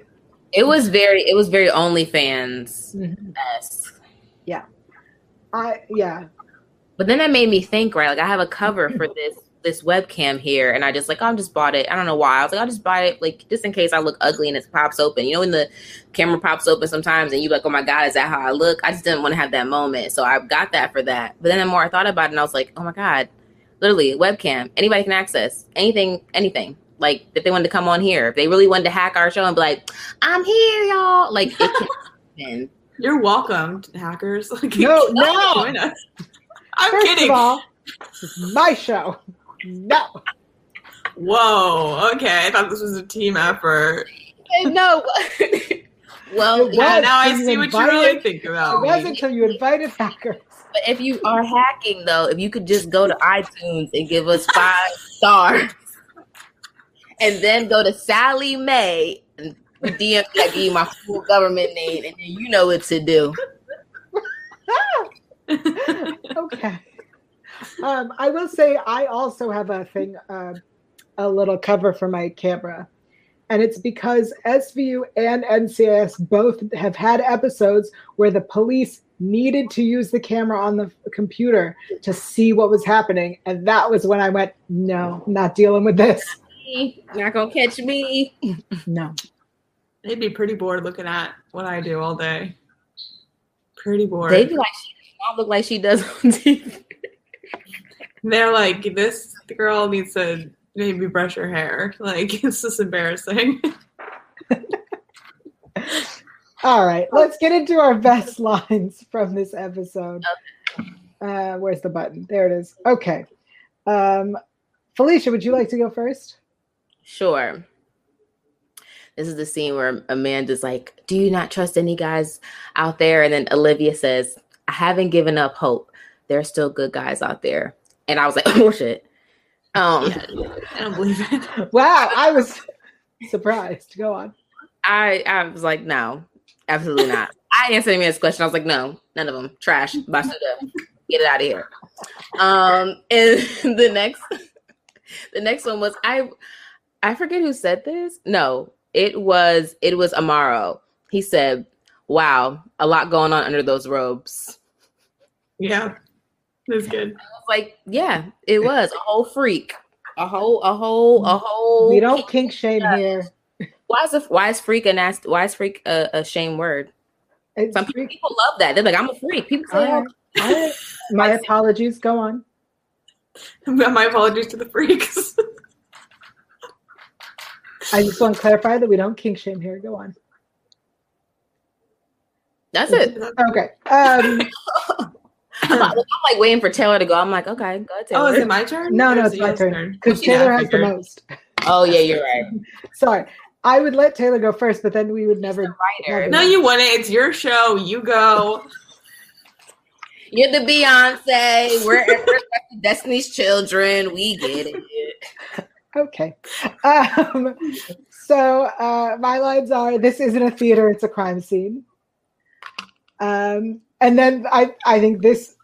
It was very, it was very OnlyFans Mhm. Yeah, I yeah. But then that made me think, right? Like I have a cover for this this webcam here, and I just like, oh, I just bought it. I don't know why. I was like, I'll just buy it, like just in case I look ugly and it pops open. You know, when the camera pops open sometimes, and you like, oh my god, is that how I look? I just didn't want to have that moment, so I got that for that. But then the more I thought about it, and I was like, oh my god, literally webcam, anybody can access anything, anything. Like if they wanted to come on here, if they really wanted to hack our show and be like, I'm here, y'all. Like it can happen. You're welcome, hackers. Like, No, no. join us. I'm First kidding. of all, this is my show. No. Whoa. Okay, I thought this was a team effort. no. well, Yeah, was, now I see you what you really invited- about. It wasn't until you invited hackers. But if you are hacking, though, if you could just go to iTunes and give us five stars, and then go to Sally May and DM, I give my full government name, and then you know what to do. okay. Um, I will say I also have a thing, uh, a little cover for my camera, and it's because SVU and NCIS both have had episodes where the police needed to use the camera on the computer to see what was happening, and that was when I went, "No, not dealing with this." Not gonna catch me. No. They'd be pretty bored looking at what I do all day. Pretty bored. They be like, she does not look like she does on TV. They're like, this girl needs to maybe brush her hair. Like, it's just embarrassing. All right, let's get into our best lines from this episode. Uh, where's the button? There it is. Okay. Um, Felicia, would you like to go first? Sure. This is the scene where Amanda's like, Do you not trust any guys out there? And then Olivia says, I haven't given up hope. There are still good guys out there. And I was like, Oh shit. Um I don't believe it. Wow, I was surprised. Go on. I I was like, no, absolutely not. I answered me this question. I was like, no, none of them. Trash. Basuda. Get it out of here. Um, and the next the next one was I I forget who said this. No, it was it was Amaro. He said, Wow, a lot going on under those robes. Yeah. That's good. I was like, yeah, it was a whole freak. A whole, a whole, a whole. We don't kink shame here. Why is a, why is freak a nasty? Why is freak a, a shame word? It's Some people, freak- people love that. They're like, I'm a freak. People say, All right. oh, All right. My apologies. Go on. My apologies to the freaks. I just want to clarify that we don't kink shame here. Go on. That's it. Okay. Um, I'm, like, I'm like waiting for Taylor to go. I'm like, okay, go ahead, Oh, is it my turn? no, no, it's my turn because Taylor I has the most. oh yeah, you're right. Sorry, I would let Taylor go first, but then we would never. Writer. No, you wouldn't. It's your show. You go. You're the Beyonce. We're, we're Destiny's Children. We get it. Okay. Um, so uh, my lines are: "This isn't a theater; it's a crime scene." Um, and then I, I think this,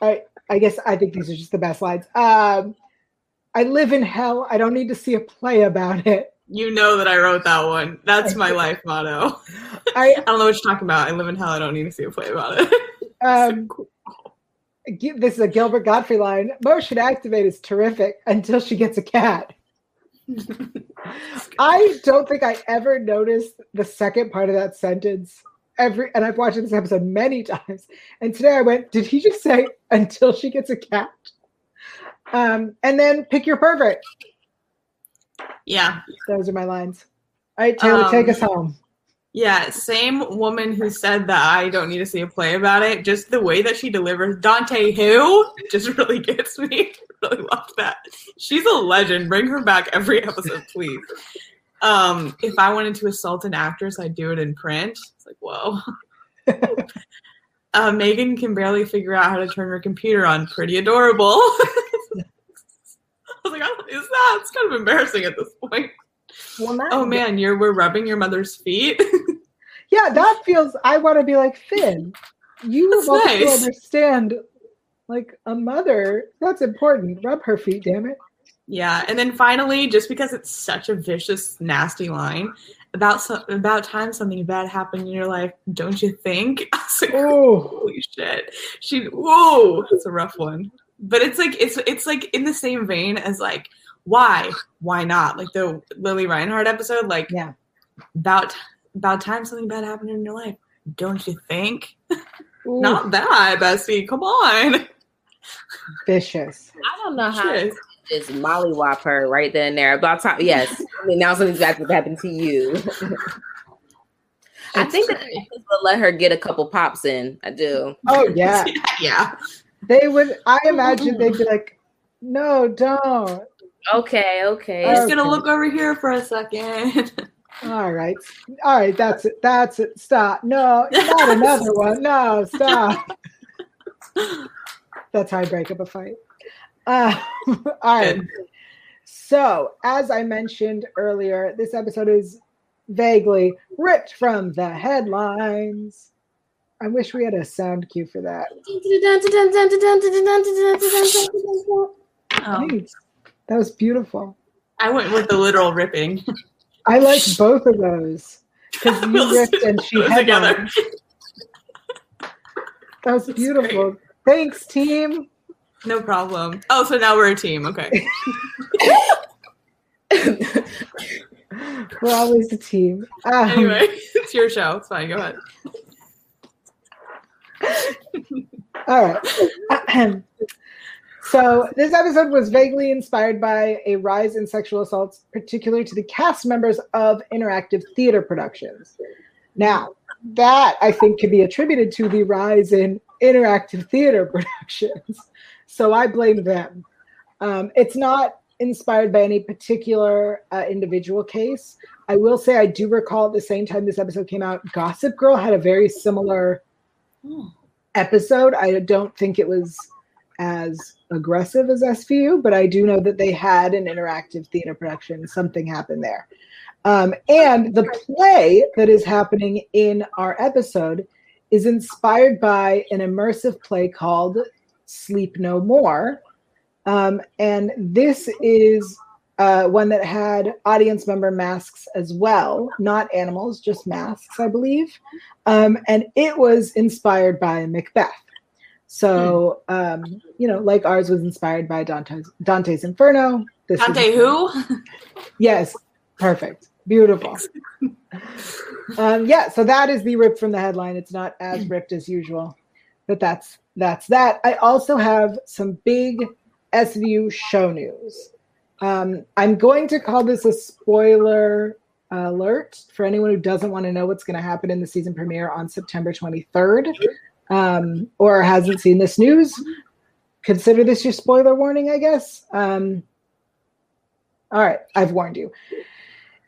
I, I guess I think these are just the best lines. Um, I live in hell. I don't need to see a play about it. You know that I wrote that one. That's my life motto. I, I don't know what you're talking about. I live in hell. I don't need to see a play about it. um, Gi- this is a Gilbert Gottfried line. Motion activate is terrific until she gets a cat. I don't think I ever noticed the second part of that sentence. Every and I've watched this episode many times. And today I went, did he just say until she gets a cat? Um, and then pick your pervert. yeah. Those are my lines. All right, Taylor, Um, take us home. Yeah, same woman who said that I don't need to see a play about it. Just the way that she delivers Dante who just really gets me. really love that. She's a legend. Bring her back every episode, please. Um, if I wanted to assault an actress, I'd do it in print. It's like, whoa. uh, Megan can barely figure out how to turn her computer on. Pretty adorable. I was like, oh, is that? It's kind of embarrassing at this point. Well, not- Oh man, you're we're rubbing your mother's feet. Yeah, that feels. I want to be like Fin. You That's want to nice. understand, like a mother. That's important. Rub her feet, damn it. Yeah, and then finally, just because it's such a vicious, nasty line about so, about time something bad happened in your life, don't you think? I was like, Oh, holy shit! She, whoa, that's a rough one. But it's like it's it's like in the same vein as like why why not like the Lily Reinhardt episode like yeah. about about time something bad happened in your life, don't you think? Ooh, Not that, Bessie. Come on. vicious. I don't know how Shit. to just mollywop her right then and there. About time, yes. I mean, now something's about to happen to you. I think that they will let her get a couple pops in. I do. Oh yeah, yeah. they would. I imagine they'd be like, "No, don't." Okay, okay. Oh. Just gonna look over here for a second. All right, all right. That's it. That's it. Stop. No, not another one. No, stop. That's how I break up a fight. Uh, all right. Good. So, as I mentioned earlier, this episode is vaguely ripped from the headlines. I wish we had a sound cue for that. Um, Thanks. That was beautiful. I went with the literal ripping. I like both of those because you ripped and she had together. That was beautiful. Thanks, team. No problem. Oh, so now we're a team. Okay. We're always a team. Um, Anyway, it's your show. It's fine. Go ahead. All right. so this episode was vaguely inspired by a rise in sexual assaults, particularly to the cast members of interactive theater productions. Now, that I think can be attributed to the rise in interactive theater productions. So I blame them. Um, it's not inspired by any particular uh, individual case. I will say I do recall at the same time this episode came out, Gossip Girl had a very similar episode. I don't think it was as aggressive as SVU, but I do know that they had an interactive theater production. Something happened there. Um, and the play that is happening in our episode is inspired by an immersive play called Sleep No More. Um, and this is uh, one that had audience member masks as well, not animals, just masks, I believe. Um, and it was inspired by Macbeth. So, um, you know, like ours was inspired by Dante's, Dante's Inferno. This Dante, who? Yes, perfect, beautiful. um, yeah, so that is the rip from the headline. It's not as ripped as usual, but that's that's that. I also have some big SVU show news. Um, I'm going to call this a spoiler alert for anyone who doesn't want to know what's going to happen in the season premiere on September 23rd um, or hasn't seen this news. Consider this your spoiler warning, I guess. Um, all right, I've warned you.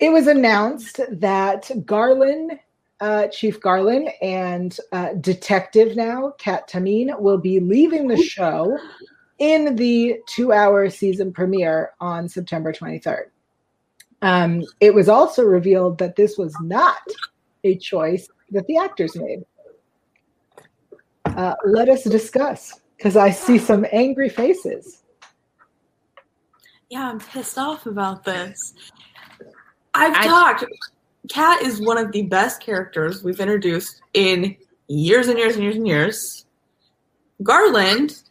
It was announced that Garland, uh, Chief Garland, and uh, detective now, Kat Tamin, will be leaving the show in the two hour season premiere on September 23rd. Um, it was also revealed that this was not a choice that the actors made. Uh, let us discuss because I see some angry faces. Yeah, I'm pissed off about this. I've I- talked. Kat is one of the best characters we've introduced in years and years and years and years. Garland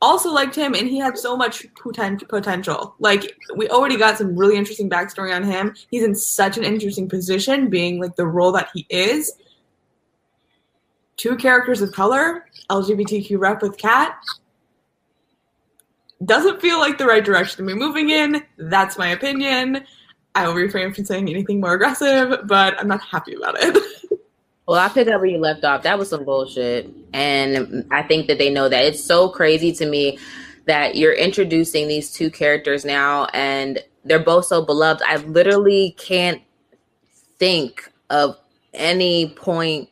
also liked him, and he had so much poten- potential. Like we already got some really interesting backstory on him. He's in such an interesting position, being like the role that he is. Two characters of color, LGBTQ rep with Kat. Doesn't feel like the right direction to be moving in. That's my opinion. I will refrain from saying anything more aggressive, but I'm not happy about it. Well, I picked up where you left off. That was some bullshit. And I think that they know that. It's so crazy to me that you're introducing these two characters now and they're both so beloved. I literally can't think of any point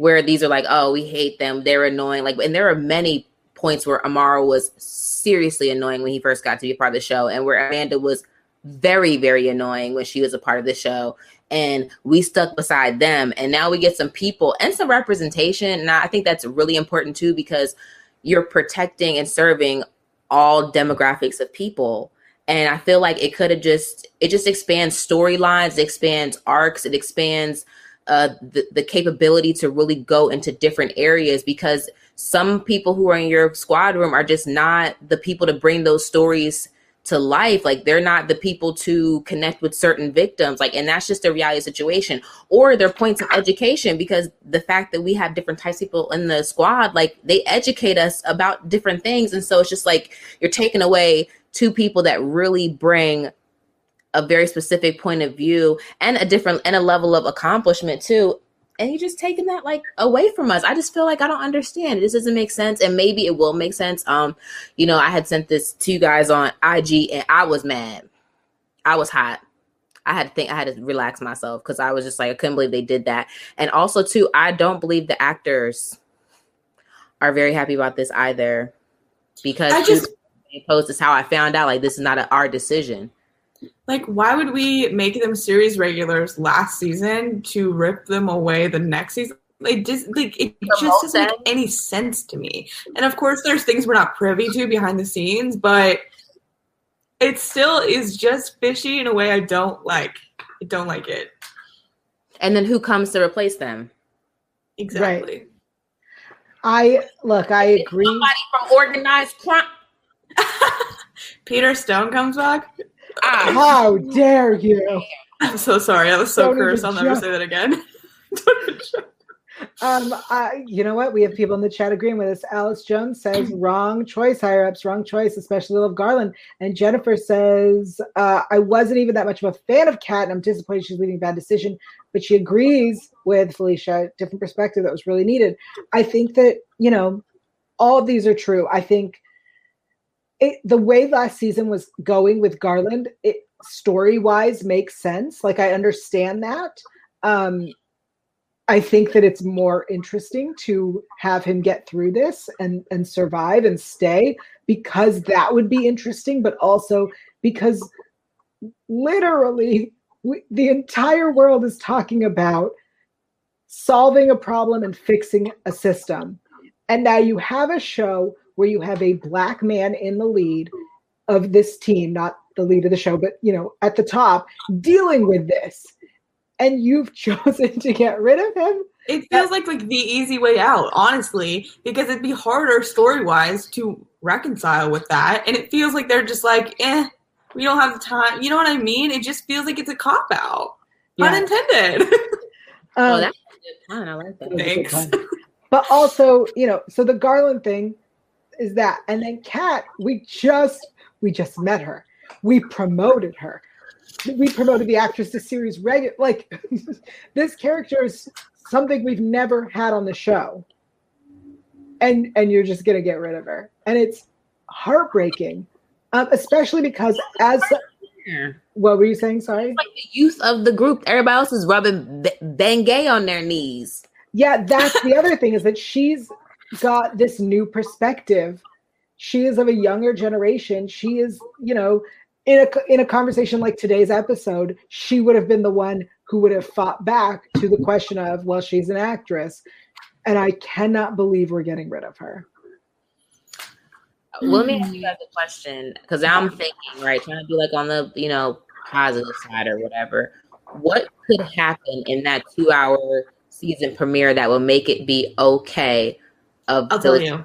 where these are like, oh, we hate them. They're annoying. Like, and there are many points where Amaro was seriously annoying when he first got to be a part of the show, and where Amanda was very, very annoying when she was a part of the show and we stuck beside them and now we get some people and some representation and i think that's really important too because you're protecting and serving all demographics of people and i feel like it could have just it just expands storylines expands arcs it expands uh, the, the capability to really go into different areas because some people who are in your squad room are just not the people to bring those stories to life. Like they're not the people to connect with certain victims. Like and that's just a reality situation. Or their points of education because the fact that we have different types of people in the squad like they educate us about different things. And so it's just like you're taking away two people that really bring a very specific point of view and a different and a level of accomplishment too and you're just taking that like away from us. I just feel like I don't understand. This doesn't make sense, and maybe it will make sense. Um, you know, I had sent this to you guys on IG, and I was mad. I was hot. I had to think. I had to relax myself because I was just like, I couldn't believe they did that. And also, too, I don't believe the actors are very happy about this either, because I just- posed this how I found out. Like, this is not a, our decision. Like, why would we make them series regulars last season to rip them away the next season? It just like it Promote just doesn't make any sense to me. And of course, there's things we're not privy to behind the scenes, but it still is just fishy in a way I don't like. I don't like it And then who comes to replace them? exactly. I look, I agree. Somebody from organized crime. Peter Stone comes back. Ah, How dare you? I'm so sorry. I was so Don't cursed. I'll never say that again. Don't even joke. Um, I, you know what? We have people in the chat agreeing with us. Alice Jones says wrong choice, higher ups, wrong choice, especially Love Garland. And Jennifer says uh, I wasn't even that much of a fan of Kat, and I'm disappointed she's leaving. A bad decision, but she agrees with Felicia. Different perspective that was really needed. I think that you know all of these are true. I think it, the way last season was going with Garland, it story wise makes sense. Like I understand that. Um, I think that it's more interesting to have him get through this and and survive and stay because that would be interesting, but also because literally we, the entire world is talking about solving a problem and fixing a system. And now you have a show where you have a black man in the lead of this team, not the lead of the show, but you know, at the top dealing with this. And you've chosen to get rid of him. It feels like like the easy way out, honestly, because it'd be harder story wise to reconcile with that, and it feels like they're just like, eh, we don't have the time. You know what I mean? It just feels like it's a cop out, Yeah. unintended. oh, Um, that's a good pun. I like that. was a good Thanks. pun. but also, you know, so the Garland thing, is that. And then Kat, we just we just met her. We promoted her. We promoted the actress to series regular. Like this character is something we've never had on the show. And and you're just gonna get rid of her. And it's heartbreaking. Um, especially because as what were you saying? Sorry. Like the youth of the group. Everybody else is rubbing Bengay on their knees. Yeah, that's the other thing is that she's got this new perspective. She is of a younger generation. She is, you know, in a in a conversation like today's episode, she would have been the one who would have fought back to the question of, well, she's an actress, and I cannot believe we're getting rid of her. Let me ask you guys a question because I'm thinking, right, trying to be like on the you know positive side or whatever. What could happen in that two hour season premiere that will make it be okay of I'll tell you.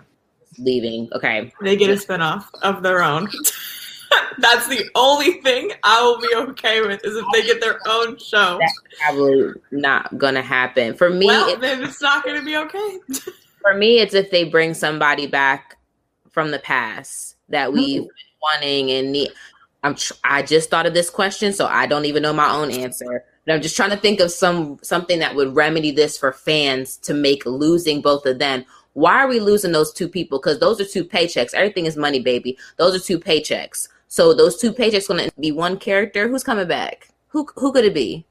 leaving? Okay, they get a spinoff of their own. That's the only thing I will be okay with is if they get their own show. That's probably not gonna happen for me. Well, it, then it's not gonna be okay. for me, it's if they bring somebody back from the past that we've been hmm. wanting and need. I'm tr- I just thought of this question, so I don't even know my own answer. But I'm just trying to think of some something that would remedy this for fans to make losing both of them. Why are we losing those two people? Because those are two paychecks. Everything is money, baby. Those are two paychecks. So those two paychecks going to be one character. Who's coming back? Who who could it be?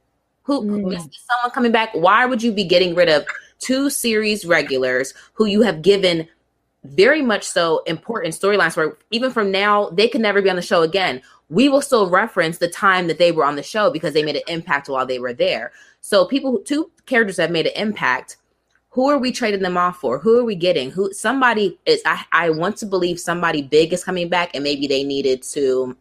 Who Mm. is someone coming back? Why would you be getting rid of two series regulars who you have given very much so important storylines where even from now they could never be on the show again. We will still reference the time that they were on the show because they made an impact while they were there. So people, two characters have made an impact. Who are we trading them off for? Who are we getting? Who somebody is? I, I want to believe somebody big is coming back, and maybe they needed to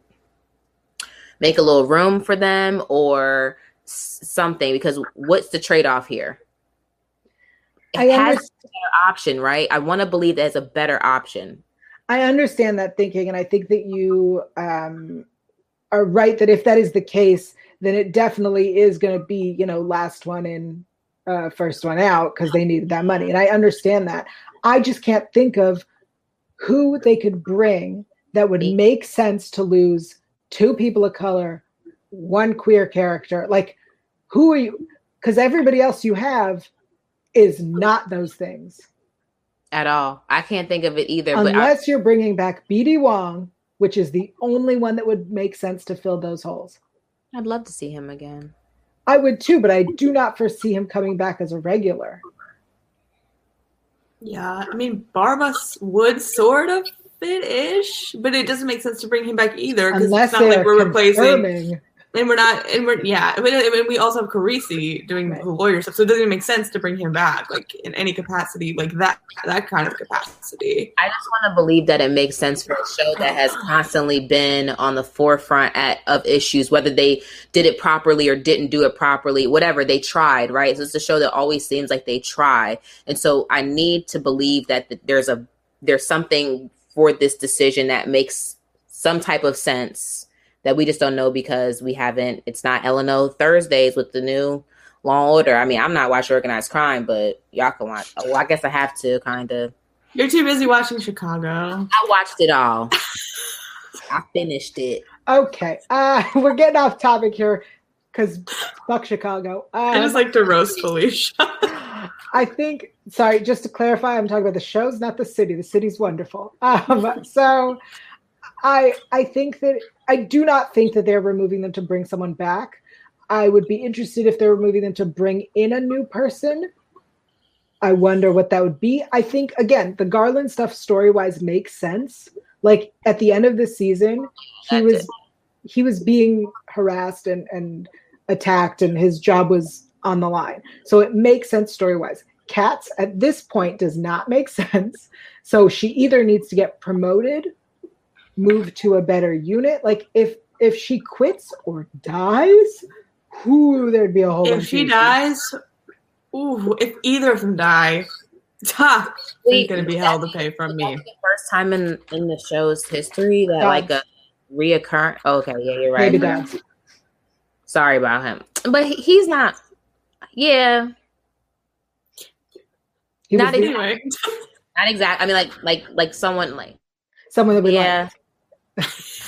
make a little room for them or something. Because what's the trade off here? It I has understand. a better option, right? I want to believe there's a better option. I understand that thinking, and I think that you um, are right that if that is the case, then it definitely is going to be, you know, last one in, uh, first one out because they needed that money, and I understand that. I just can't think of who they could bring that would make sense to lose two people of color, one queer character. Like, who are you? Because everybody else you have is not those things. at all. I can't think of it either. but I, Unless you're bringing back BD Wong, which is the only one that would make sense to fill those holes. I'd love to see him again. I would too, but I do not foresee him coming back as a regular. Yeah, I mean, Barbas would sort of fit ish, but it doesn't make sense to bring him back either because it's not like we're replacing. Confirming. And we're not, and we're yeah. I mean, we also have Carisi doing Right. the lawyer stuff, so it doesn't even make sense to bring him back, like in any capacity, like that that kind of capacity. I just want to believe that it makes sense for a show that has constantly been on the forefront at, of issues, whether they did it properly or didn't do it properly, whatever they tried, right? So it's a show that always seems like they try, and so I need to believe that there's a there's something for this decision that makes some type of sense that we just don't know because we haven't. It's not LNO Thursdays with the new Law and Order. I mean, I'm not watching organized crime, but y'all can watch. Oh, I guess I have to kind of. You're too busy watching Chicago. I watched it all. I finished it. Okay, uh, we're getting off topic here because fuck Chicago. I just Um, like to roast Felicia. I think. Sorry, just to clarify, I'm talking about the shows, not the city. The city's wonderful. Um, so, I I think that I do not think that they're removing them to bring someone back. I would be interested if they're removing them to bring in a new person. I wonder what that would be. I think again, the Garland stuff story wise makes sense. Like at the end of the season, he was he was being harassed and and attacked, and his job was on the line. So it makes sense story wise. Kat's at this point does not make sense. So she either needs to get promoted, move to a better unit. Like if if she quits or dies, whoo, there'd be a whole. if of she issues. dies, ooh, if either of them die, ha, they're gonna be would hell that to pay from me. The first time in in the show's history that Done. like a reoccurring. Oh, okay, yeah, you're right. maybe that's Sorry about him, but he- he's not. Yeah, he Not was, even- the, Anyway, Not exact. I mean, like like like someone like Someone that we yeah. like.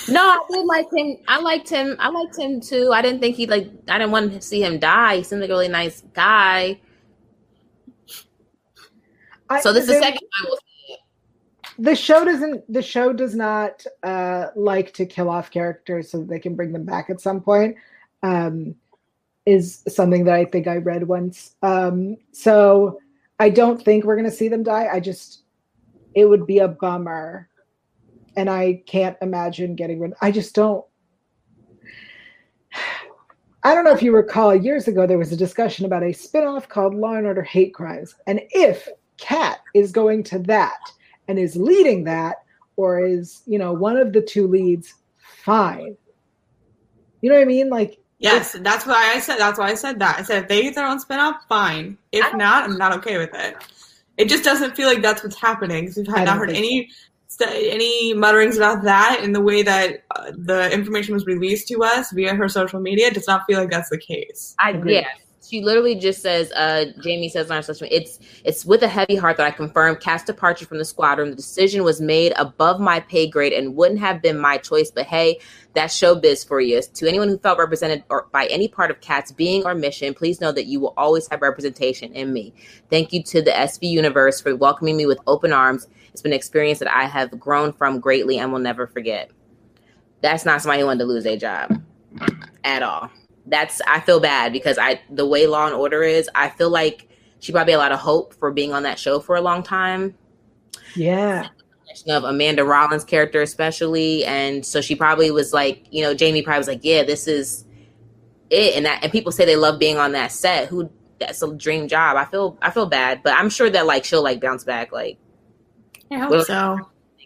No, I did like him. I liked him. I liked him too. I didn't think he like. I didn't want to see him die. He seemed like a really nice guy. I- So this is the second time we'll see it. the show doesn't the show does not uh like to kill off characters so that they can bring them back at some point um is something that i think i read once um so i don't think we're going to see them die i just it would be a bummer and i can't imagine getting rid i just don't I don't know if you recall years ago there was a discussion about a spin-off called Law and Order Hate Crimes. And if Kat is going to that and is leading that or is, you know, one of the two leads, fine. You know what I mean? Like Yes, that's why I said. That's why I said that. I said if they get their own spinoff, fine. If don't- I'm not okay with it. It just doesn't feel like that's what's happening. 'cause we've had, not heard any st- any mutterings about that in the way that uh, the information was released to us via her social media. Does not feel like that's the case. I Agreed. yeah. She literally just says, uh, Jamie says on her social media, it's it's with a heavy heart that I confirm Kat's departure from the squadron. The decision was made above my pay grade and wouldn't have been my choice, but hey, that's showbiz for you. To anyone who felt represented or by any part of Kat's being or mission, please know that you will always have representation in me. Thank you to the SV universe for welcoming me with open arms. It's been an experience that I have grown from greatly and will never forget. That's not somebody who wanted to lose a job at all. That's I feel bad because I the way Law and Order is, I feel like she probably had a lot of hope for being on that show for a long time. Yeah. Of Amanda Rollins' character, especially, and so she probably was like, you know, Jamie probably was like, yeah, this is it, and that, and people say they love being on that set. Who that's a dream job. I feel I feel bad, but I'm sure that like she'll like bounce back like I hope Well- so.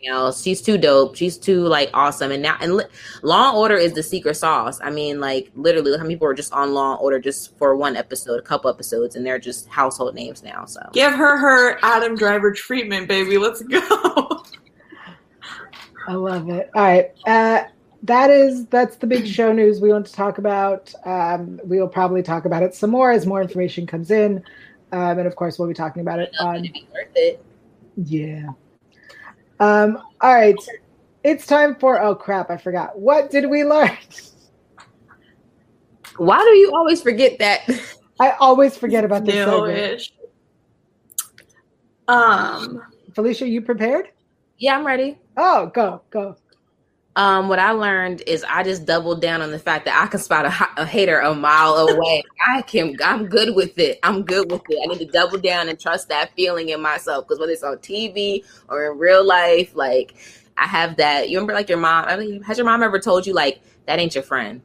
else. She's too dope. She's too like awesome. And now and li- Law and Order is the secret sauce. I mean, like literally, how many people are just on Law and Order just for one episode, a couple episodes, and they're just household names now. So Give her her Adam Driver treatment, baby. Let's go. I love it. All right. Uh, that is that's the big show news we want to talk about. Um, we will probably talk about it some more as more information comes in, um, and of course we'll be talking about it on it'd be worth it. yeah. Um, all right, it's time for oh crap! I forgot. What did we learn? Why do you always forget that? I always forget about this segment. New-ish. Um, Felicia, you prepared? yeah, I'm ready. Oh, go go. Um, what I learned is I just doubled down on the fact that I can spot a, a hater a mile away. I can, I'm good with it. I'm good with it. I need to double down and trust that feeling in myself because whether it's on TV or in real life, like I have that. You remember, like your mom? I mean, has your mom ever told you like that ain't your friend?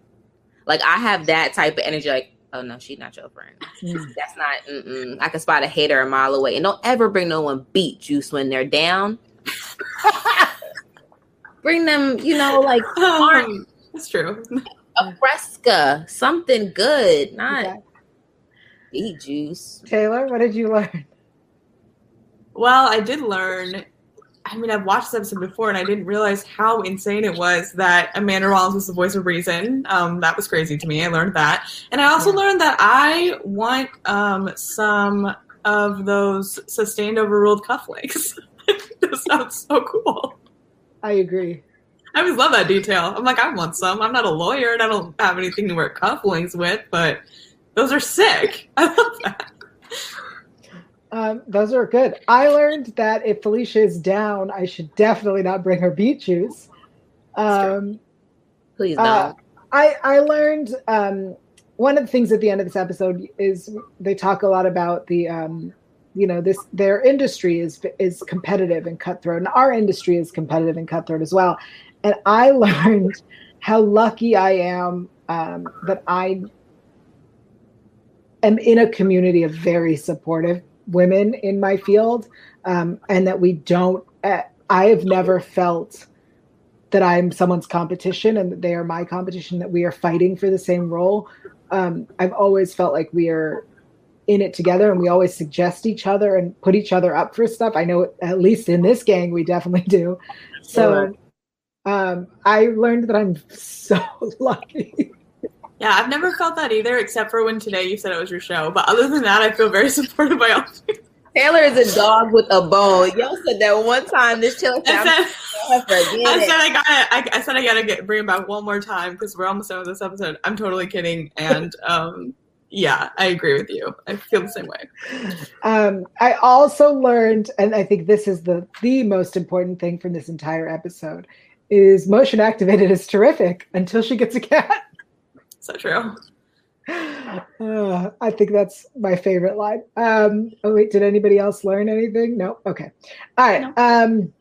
Like I have that type of energy. Like, oh no, she's not your friend. Mm. That's not. Mm-mm. I can spot a hater a mile away, and don't ever bring no one beat juice when they're down. bring them, you know, like um, that's true. a fresca, something good, not Okay. beet juice. Taylor, what did you learn? Well, I did learn. I mean, I've watched this episode before, and I didn't realize how insane it was that Amanda Rollins was the voice of reason. Um, that was crazy to me. I learned that, and I also Yeah. learned that I want um, some of those sustained overruled cufflinks. that sounds so cool. I agree. I always love that detail. I'm like, I want some. I'm not a lawyer, and I don't have anything to wear cufflinks with, but those are sick. I love that. Um, those are good. I learned that if Felicia is down, I should definitely not bring her beet juice. Um, Please don't. Uh, I I learned um, one of the things at the end of this episode is they talk a lot about the um, you know this their industry is is competitive and cutthroat, and our industry is competitive and cutthroat as well. And I learned how lucky I am um, that I am in a community of very supportive women in my field, um, and that we don't. Uh, I have never felt that I'm someone's competition and that they are my competition, that we are fighting for the same role. Um, I've always felt like we are in it together and we always suggest each other and put each other up for stuff. I know at least in this gang, we definitely do. So um, I learned that I'm so lucky. Yeah, I've never felt that either, except for when today you said it was your show. But other than that, I feel very supported by all. of you. Taylor is a dog with a bone. Y'all said that one time. This Taylor said, I said, I said I gotta. I, I, said I gotta get bring it back one more time because we're almost done with this episode. I'm totally kidding, and um, yeah, I agree with you. I feel the same way. Um, I also learned, and I think this is the the most important thing from this entire episode, is motion activated is terrific until she gets a cat. So true. Uh, I think that's my favorite line. Um, oh wait, did anybody else learn anything? No. Okay. All right. No. Um,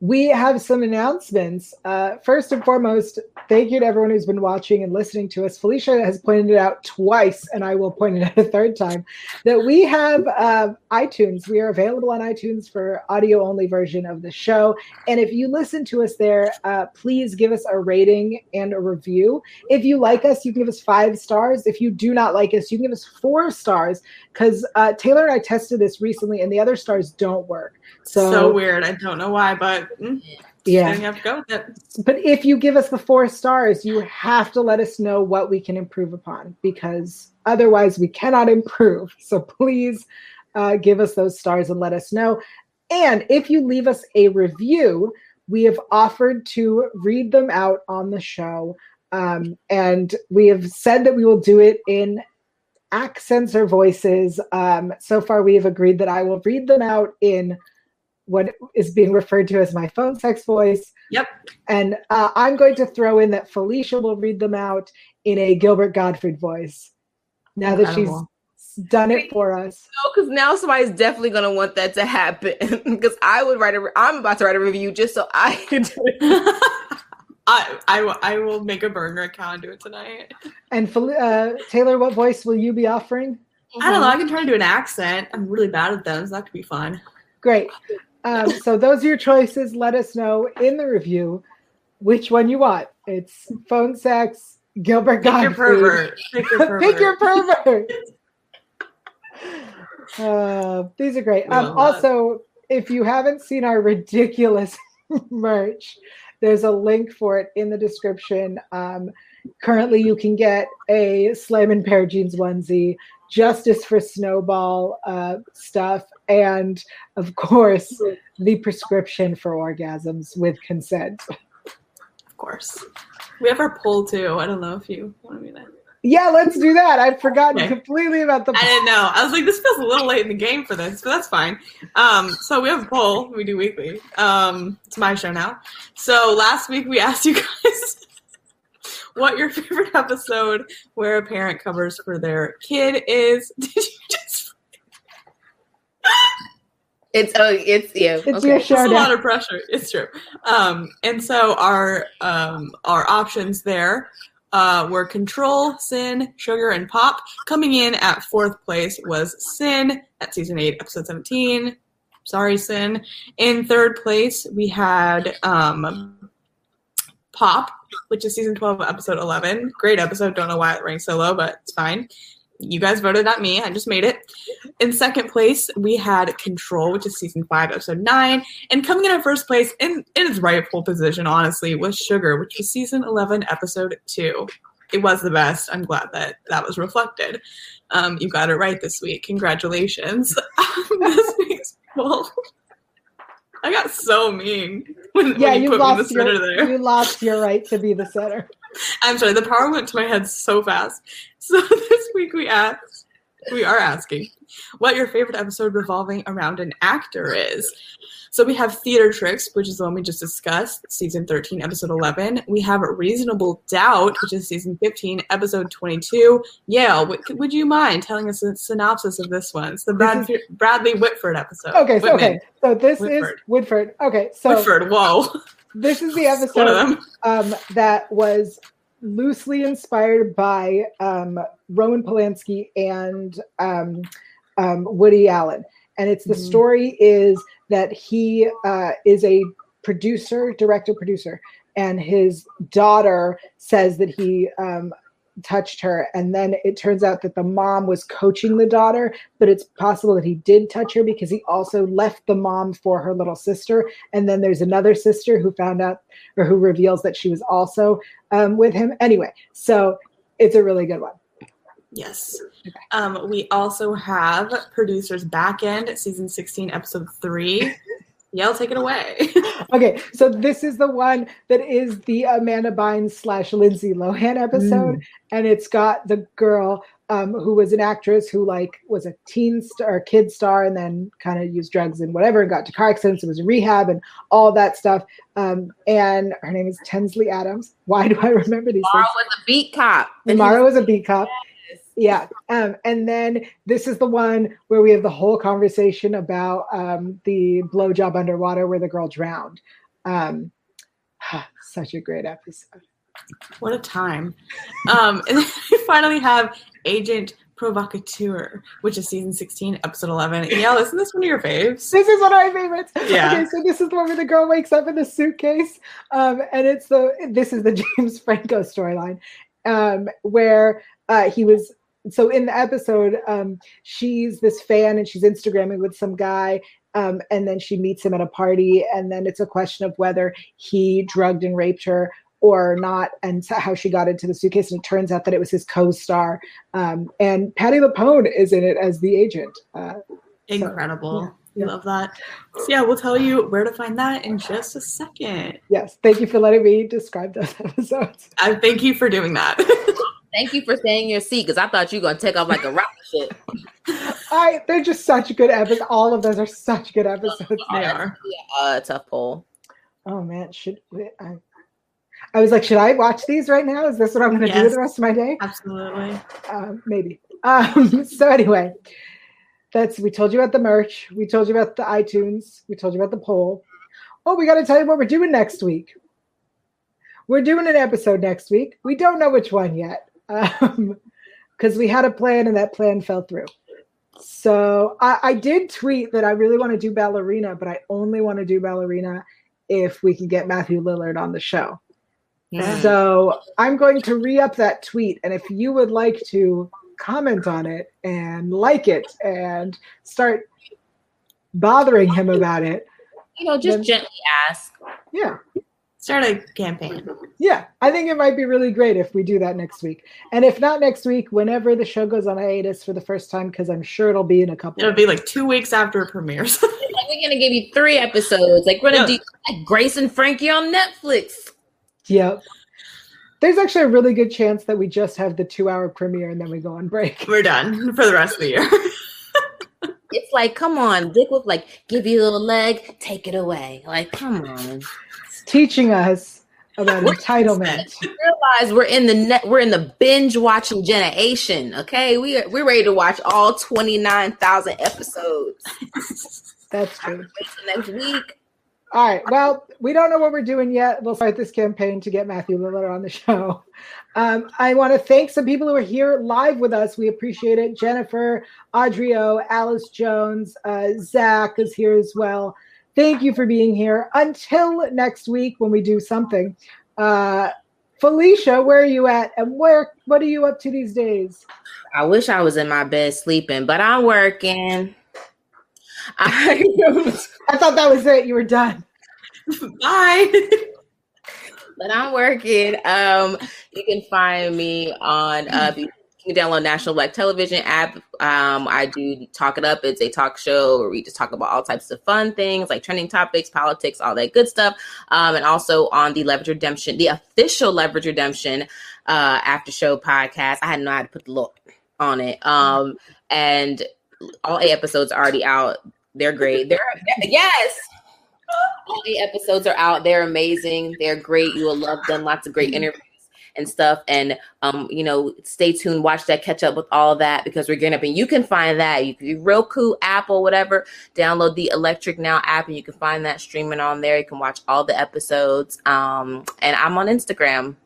we have some announcements. Uh, first and foremost, thank you to everyone who's been watching and listening to us. Felicia has pointed it out twice, and I will point it out a third time that we have uh, iTunes. We are available on iTunes for audio only version of the show. And if you listen to us there, uh, please give us a rating and a review. If you like us, you can give us five stars. If you do not like us, you can give us four stars because uh, Taylor and I tested this recently, and the other stars don't work. So, so weird. I don't know why, but mm, yeah, you have to go with it. But if you give us the four stars, you have to let us know what we can improve upon because otherwise we cannot improve. So please uh, give us those stars and let us know. And if you leave us a review, we have offered to read them out on the show. Um, and we have said that we will do it in accents or voices. Um, so far, we have agreed that I will read them out in what is being referred to as my phone sex voice. Yep. And uh, I'm going to throw in that Felicia will read them out in a Gilbert Gottfried voice. Now Incredible. that she's done it for us. No, because now somebody's definitely going to want that to happen. Because I would write a, I'm about to write a review just so I can do it. I, I, I will make a burner account and do it tonight. And uh, Taylor, what voice will you be offering? I don't know. I can try to do an accent. I'm really bad at them, so that could be fun. Great. Um, so those are your choices. Let us know in the review which one you want. It's phone sex, Gilbert Pick Gottfried. Your pervert. Pick your pervert. Pick your pervert. uh, these are great. Um, also, if you haven't seen our ridiculous merch, there's a link for it in the description. Um, currently, you can get a Slammin' Pair Jeans onesie, Justice for Snowball uh, stuff, and of course, the prescription for orgasms with consent. Of course. We have our poll too. I don't know if you want to. Yeah, let's do that. I'd forgotten okay. completely about the. Poll. I didn't know. I was like, this feels a little late in the game for this, but that's fine. Um, so we have a poll we do weekly. Um, it's my show now. So last week we asked you guys what your favorite episode where a parent covers for their kid is. Did you just? It's oh, it's you. It's okay. your show. It's a lot of pressure. It's true. Um, and so our um our options there uh, were Control, Sin, Sugar, and Pop. Coming in at fourth place was Sin at season eight, episode seventeen. Sorry, Sin. In third place, we had um, Pop which is season 12, episode 11. Great episode. Don't know why it ranked so low, but it's fine. You guys voted, not me. I just made it. In second place, we had Control, which is season 5, episode 9. And coming in at first place, in, in its rightful position, honestly, was Sugar, which was season 11, episode 2. It was the best. I'm glad that that was reflected. Um, you got it right this week. Congratulations. this week's poll. I got so mean. When, yeah, when you, you lost your, there. You lost your right to be the center. I'm sorry, the power went to my head so fast. So this week we asked, we are asking, what your favorite episode revolving around an actor is. So we have Theatre Tricks, which is the one we just discussed, season 13, episode 11. We have Reasonable Doubt, which is season 15, episode 22. Yael, would, would you mind telling us a synopsis of this one? It's the Brad, is, Bradley Whitford episode. Okay, so, okay. So this Whitford. is Whitford. Okay, so Whitford. Whoa. This is the episode um, that was loosely inspired by um, Roman Polanski and um, um Woody Allen and it's the mm-hmm. story is that he uh, is a producer, director, producer, and his daughter says that he um, touched her, and then it turns out that the mom was coaching the daughter, but it's possible that he did touch her because he also left the mom for her little sister, and then there's another sister who found out or who reveals that she was also um, with him. Anyway, so it's a really good one. Yes. Um, we also have producers back end season 16 episode 3. Yael, take it away. okay, so this is the one that is the Amanda Bynes slash Lindsay Lohan episode, mm. and it's got the girl um, who was an actress who like was a teen star, kid star, and then kind of used drugs and whatever, and got to car accidents and was in rehab and all that stuff. Um, and her name is Tinsley Adams. Why do I remember these? Mara things? was a beat cop. Mara was a beat cop. Yeah. Um, and then this is the one where we have the whole conversation about um, the blowjob underwater where the girl drowned. Um, such a great episode. What a time. Um, and then we finally have Agent Provocateur, which is season 16, episode 11. Yeah, isn't this one of your faves? This is one of my favorites. Yeah. Okay, so this is the one where the girl wakes up in the suitcase. Um, and it's the this is the James Franco storyline. Um, where uh, he was so in the episode, um, she's this fan and she's Instagramming with some guy, um, and then she meets him at a party, and then it's a question of whether he drugged and raped her or not, and how she got into the suitcase. And it turns out that it was his co-star, um, and Patti LuPone is in it as the agent. Uh, Incredible. So, yeah. We love that. So yeah, we'll tell you where to find that in just a second. Yes, thank you for letting me describe those episodes. I thank you for doing that. thank you for staying your seat because I thought you were gonna take off like a rocket ship. I they're just such good episodes. All of those are such good episodes. They are. Yeah, uh, tough poll. Oh man, should I? I was like, should I watch these right now? Is this what I'm going to yes, do the rest of my day? Absolutely. Um, maybe. Um, so anyway, that's we told you about the merch. We told you about the iTunes. We told you about the poll. Oh, we got to tell you what we're doing next week. We're doing an episode next week. We don't know which one yet because um, we had a plan and that plan fell through. So I, I did tweet that I really want to do ballerina, but I only want to do ballerina if we can get Matthew Lillard on the show. Yeah. So I'm going to re up that tweet. And if you would like to comment on it and like it and start bothering him about it, you know, just then, gently ask. Yeah. Start a campaign. Yeah, I think it might be really great if we do that next week. And if not next week, whenever the show goes on hiatus for the first time, because I'm sure it'll be in a couple. It'll be like two weeks after it premieres. like we're gonna give you three episodes. Like we're gonna do like Grace and Frankie on Netflix. Yep. There's actually a really good chance that we just have the two hour premiere and then we go on break. We're done for the rest of the year. it's like, come on, Dick was like, give you a little leg, take it away. Like, come on. Teaching us about entitlement. realize we're in the net we're in the binge watching generation. Okay. We are we're ready to watch all twenty nine thousand episodes. That's true. Next week. All right. Well, we don't know what we're doing yet. We'll start this campaign to get Matthew Lillard on the show. Um, I want to thank some people who are here live with us. We appreciate it. Jennifer, Audrio, Alice Jones, uh, Zach is here as well. Thank you for being here. Until next week when we do something. Uh, Felicia, where are you at? And where what are you up to these days? I wish I was in my bed sleeping, but I'm working. I, I thought that was it. You were done. Bye. but I'm working. Um, you can find me on uh, you can download National Black Television app. Um, I do Talk It Up. It's a talk show where we just talk about all types of fun things like trending topics, politics, all that good stuff. Um, and also on the Leverage Redemption, the official Leverage Redemption uh, after show podcast. I had no how to put the look on it. Um, and all eight episodes are already out. They're great. They're yes. All eight episodes are out. They're amazing. They're great. You will love them. Lots of great interviews and stuff. And um, you know, stay tuned. Watch that. Catch up with all that because we're getting up. And you can find that. You can Roku, Apple, whatever. Download the Electric Now app, and you can find that streaming on there. You can watch all the episodes. Um, and I'm on Instagram.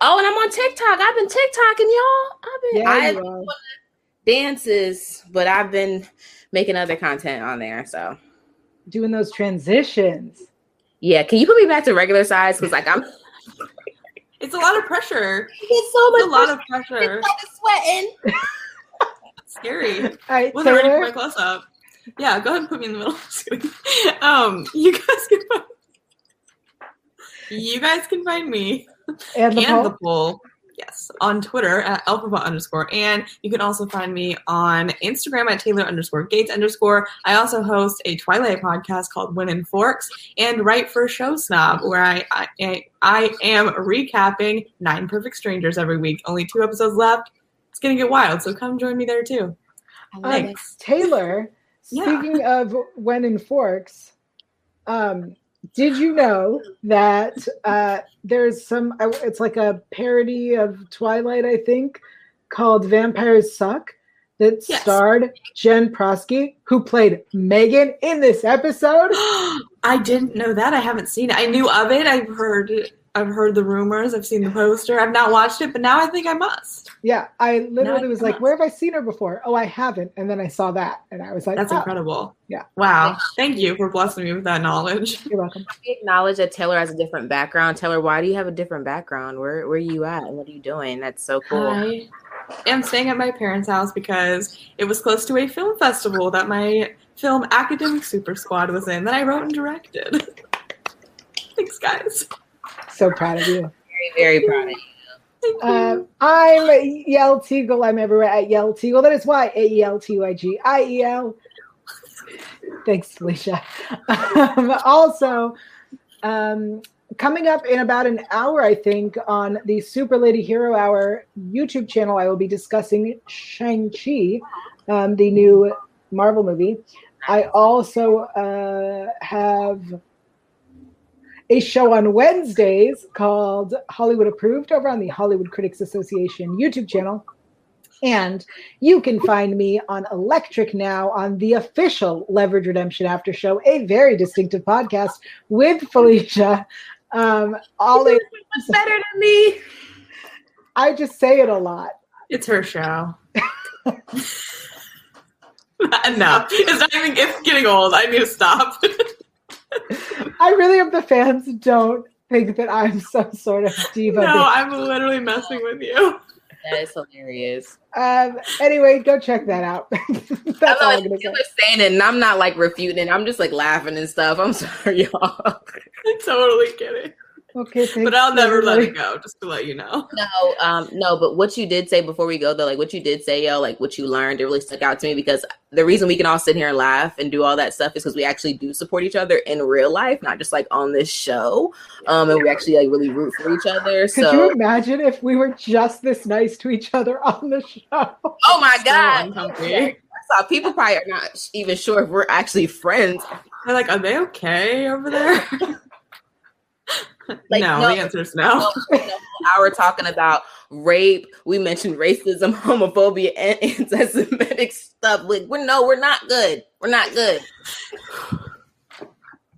Oh, and I'm on TikTok. I've been TikToking, y'all. I've been. Yeah, I, dances, but I've been making other content on there. So doing those transitions. Yeah, can you put me back to regular size? Because like I'm. it's a lot of pressure. It's so much. It's a lot of pressure. It's like sweating. scary. All right, wasn't ready for my close up. Yeah, go ahead and put me in the middle. um, you guys can find. You guys can find me and the, and the poll Yes, on Twitter at Elphaba underscore. And you can also find me on Instagram at Taylor underscore Gates underscore. I also host a Twilight podcast called Win and Forks and write for Show Snob, where I, I, I am recapping Nine Perfect Strangers every week. Only two episodes left. It's going to get wild, so come join me there too. Um, Taylor, Yeah. speaking of when in forks, um, did you know that uh, there's some? It's like a parody of Twilight, I think, called Vampires Suck. That Yes. starred Jenn Proske, who played Megan in this episode. I didn't know that. I haven't seen it. I knew of it. I've heard I've heard the rumors. I've seen the poster. I've not watched it, but now I think I must. Yeah, I literally I was like, cannot. "Where have I seen her before?" Oh, I haven't. And then I saw that, and I was like, That's oh, incredible. yeah. Wow. Thank you for blessing me with that knowledge. You're welcome. We acknowledge that Taylor has a different background. Taylor, why do you have a different background? Where where are you at and what are you doing? That's so cool. I am staying at my parents' house because it was close to a film festival that my film Academic Super Squad was in that I wrote and directed. Thanks, guys. So proud of you. Very, very proud of you. Thank you. Uh, I'm Yael Tygiel. I'm everywhere at Yael Tygiel. That is Y A E L T Y G I E L. Thanks, Felicia. Um, also, um, coming up in about an hour, I think, on the Super Lady Hero Hour YouTube channel, I will be discussing Shang-Chi, um, the new Marvel movie. I also uh, have a show on Wednesdays called Hollywood Approved over on the Hollywood Critics Association YouTube channel. And you can find me on Electric Now on the official Leverage Redemption After Show, a very distinctive podcast with Felicia. Um, all it, What's better than me? I just say it a lot. It's her show. Enough. It's not even it's getting old. I need to stop. I really hope the fans don't think that I'm some sort of diva. no, I'm literally messing with you. That is hilarious. Um, anyway, go check that out. That's all I'm I'm gonna like, say. Saying it, and I'm not like refuting it. I'm just like laughing and stuff. I'm sorry, y'all. I totally get it. Okay, thanks, But I'll never let it go, just to let you know. No, um, no, but what you did say before we go though, like what you did say, yo, like what you learned, it really stuck out to me because the reason we can all sit here and laugh and do all that stuff is because we actually do support each other in real life, not just like on this show. Um, and we actually like really root for each other. Could So you imagine if we were just this nice to each other on the show? oh my So god. uncomfy. So people probably are not even sure if we're actually friends. They're like, are they okay over there? Like, no, no. the answer is no. Oh, you know, hour talking about rape. We mentioned racism, homophobia, and anti-Semitic stuff. Like, we're no, we're not good. We're not good.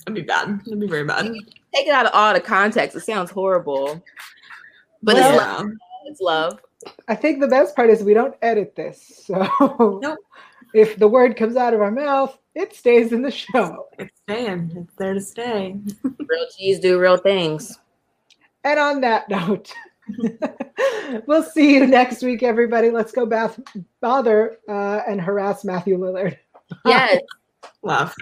It'd be bad. It'd be very bad. Take it out of all the context. It sounds horrible, but Well- it's love. It's love. I think the best part is we don't edit this. So Nope. If the word comes out of our mouth, it stays in the show. It's staying. It's there to stay. Real cheese do real things. And on that note, we'll see you next week, everybody. Let's go bath, bother uh, and harass Matthew Lillard. Yes. Love.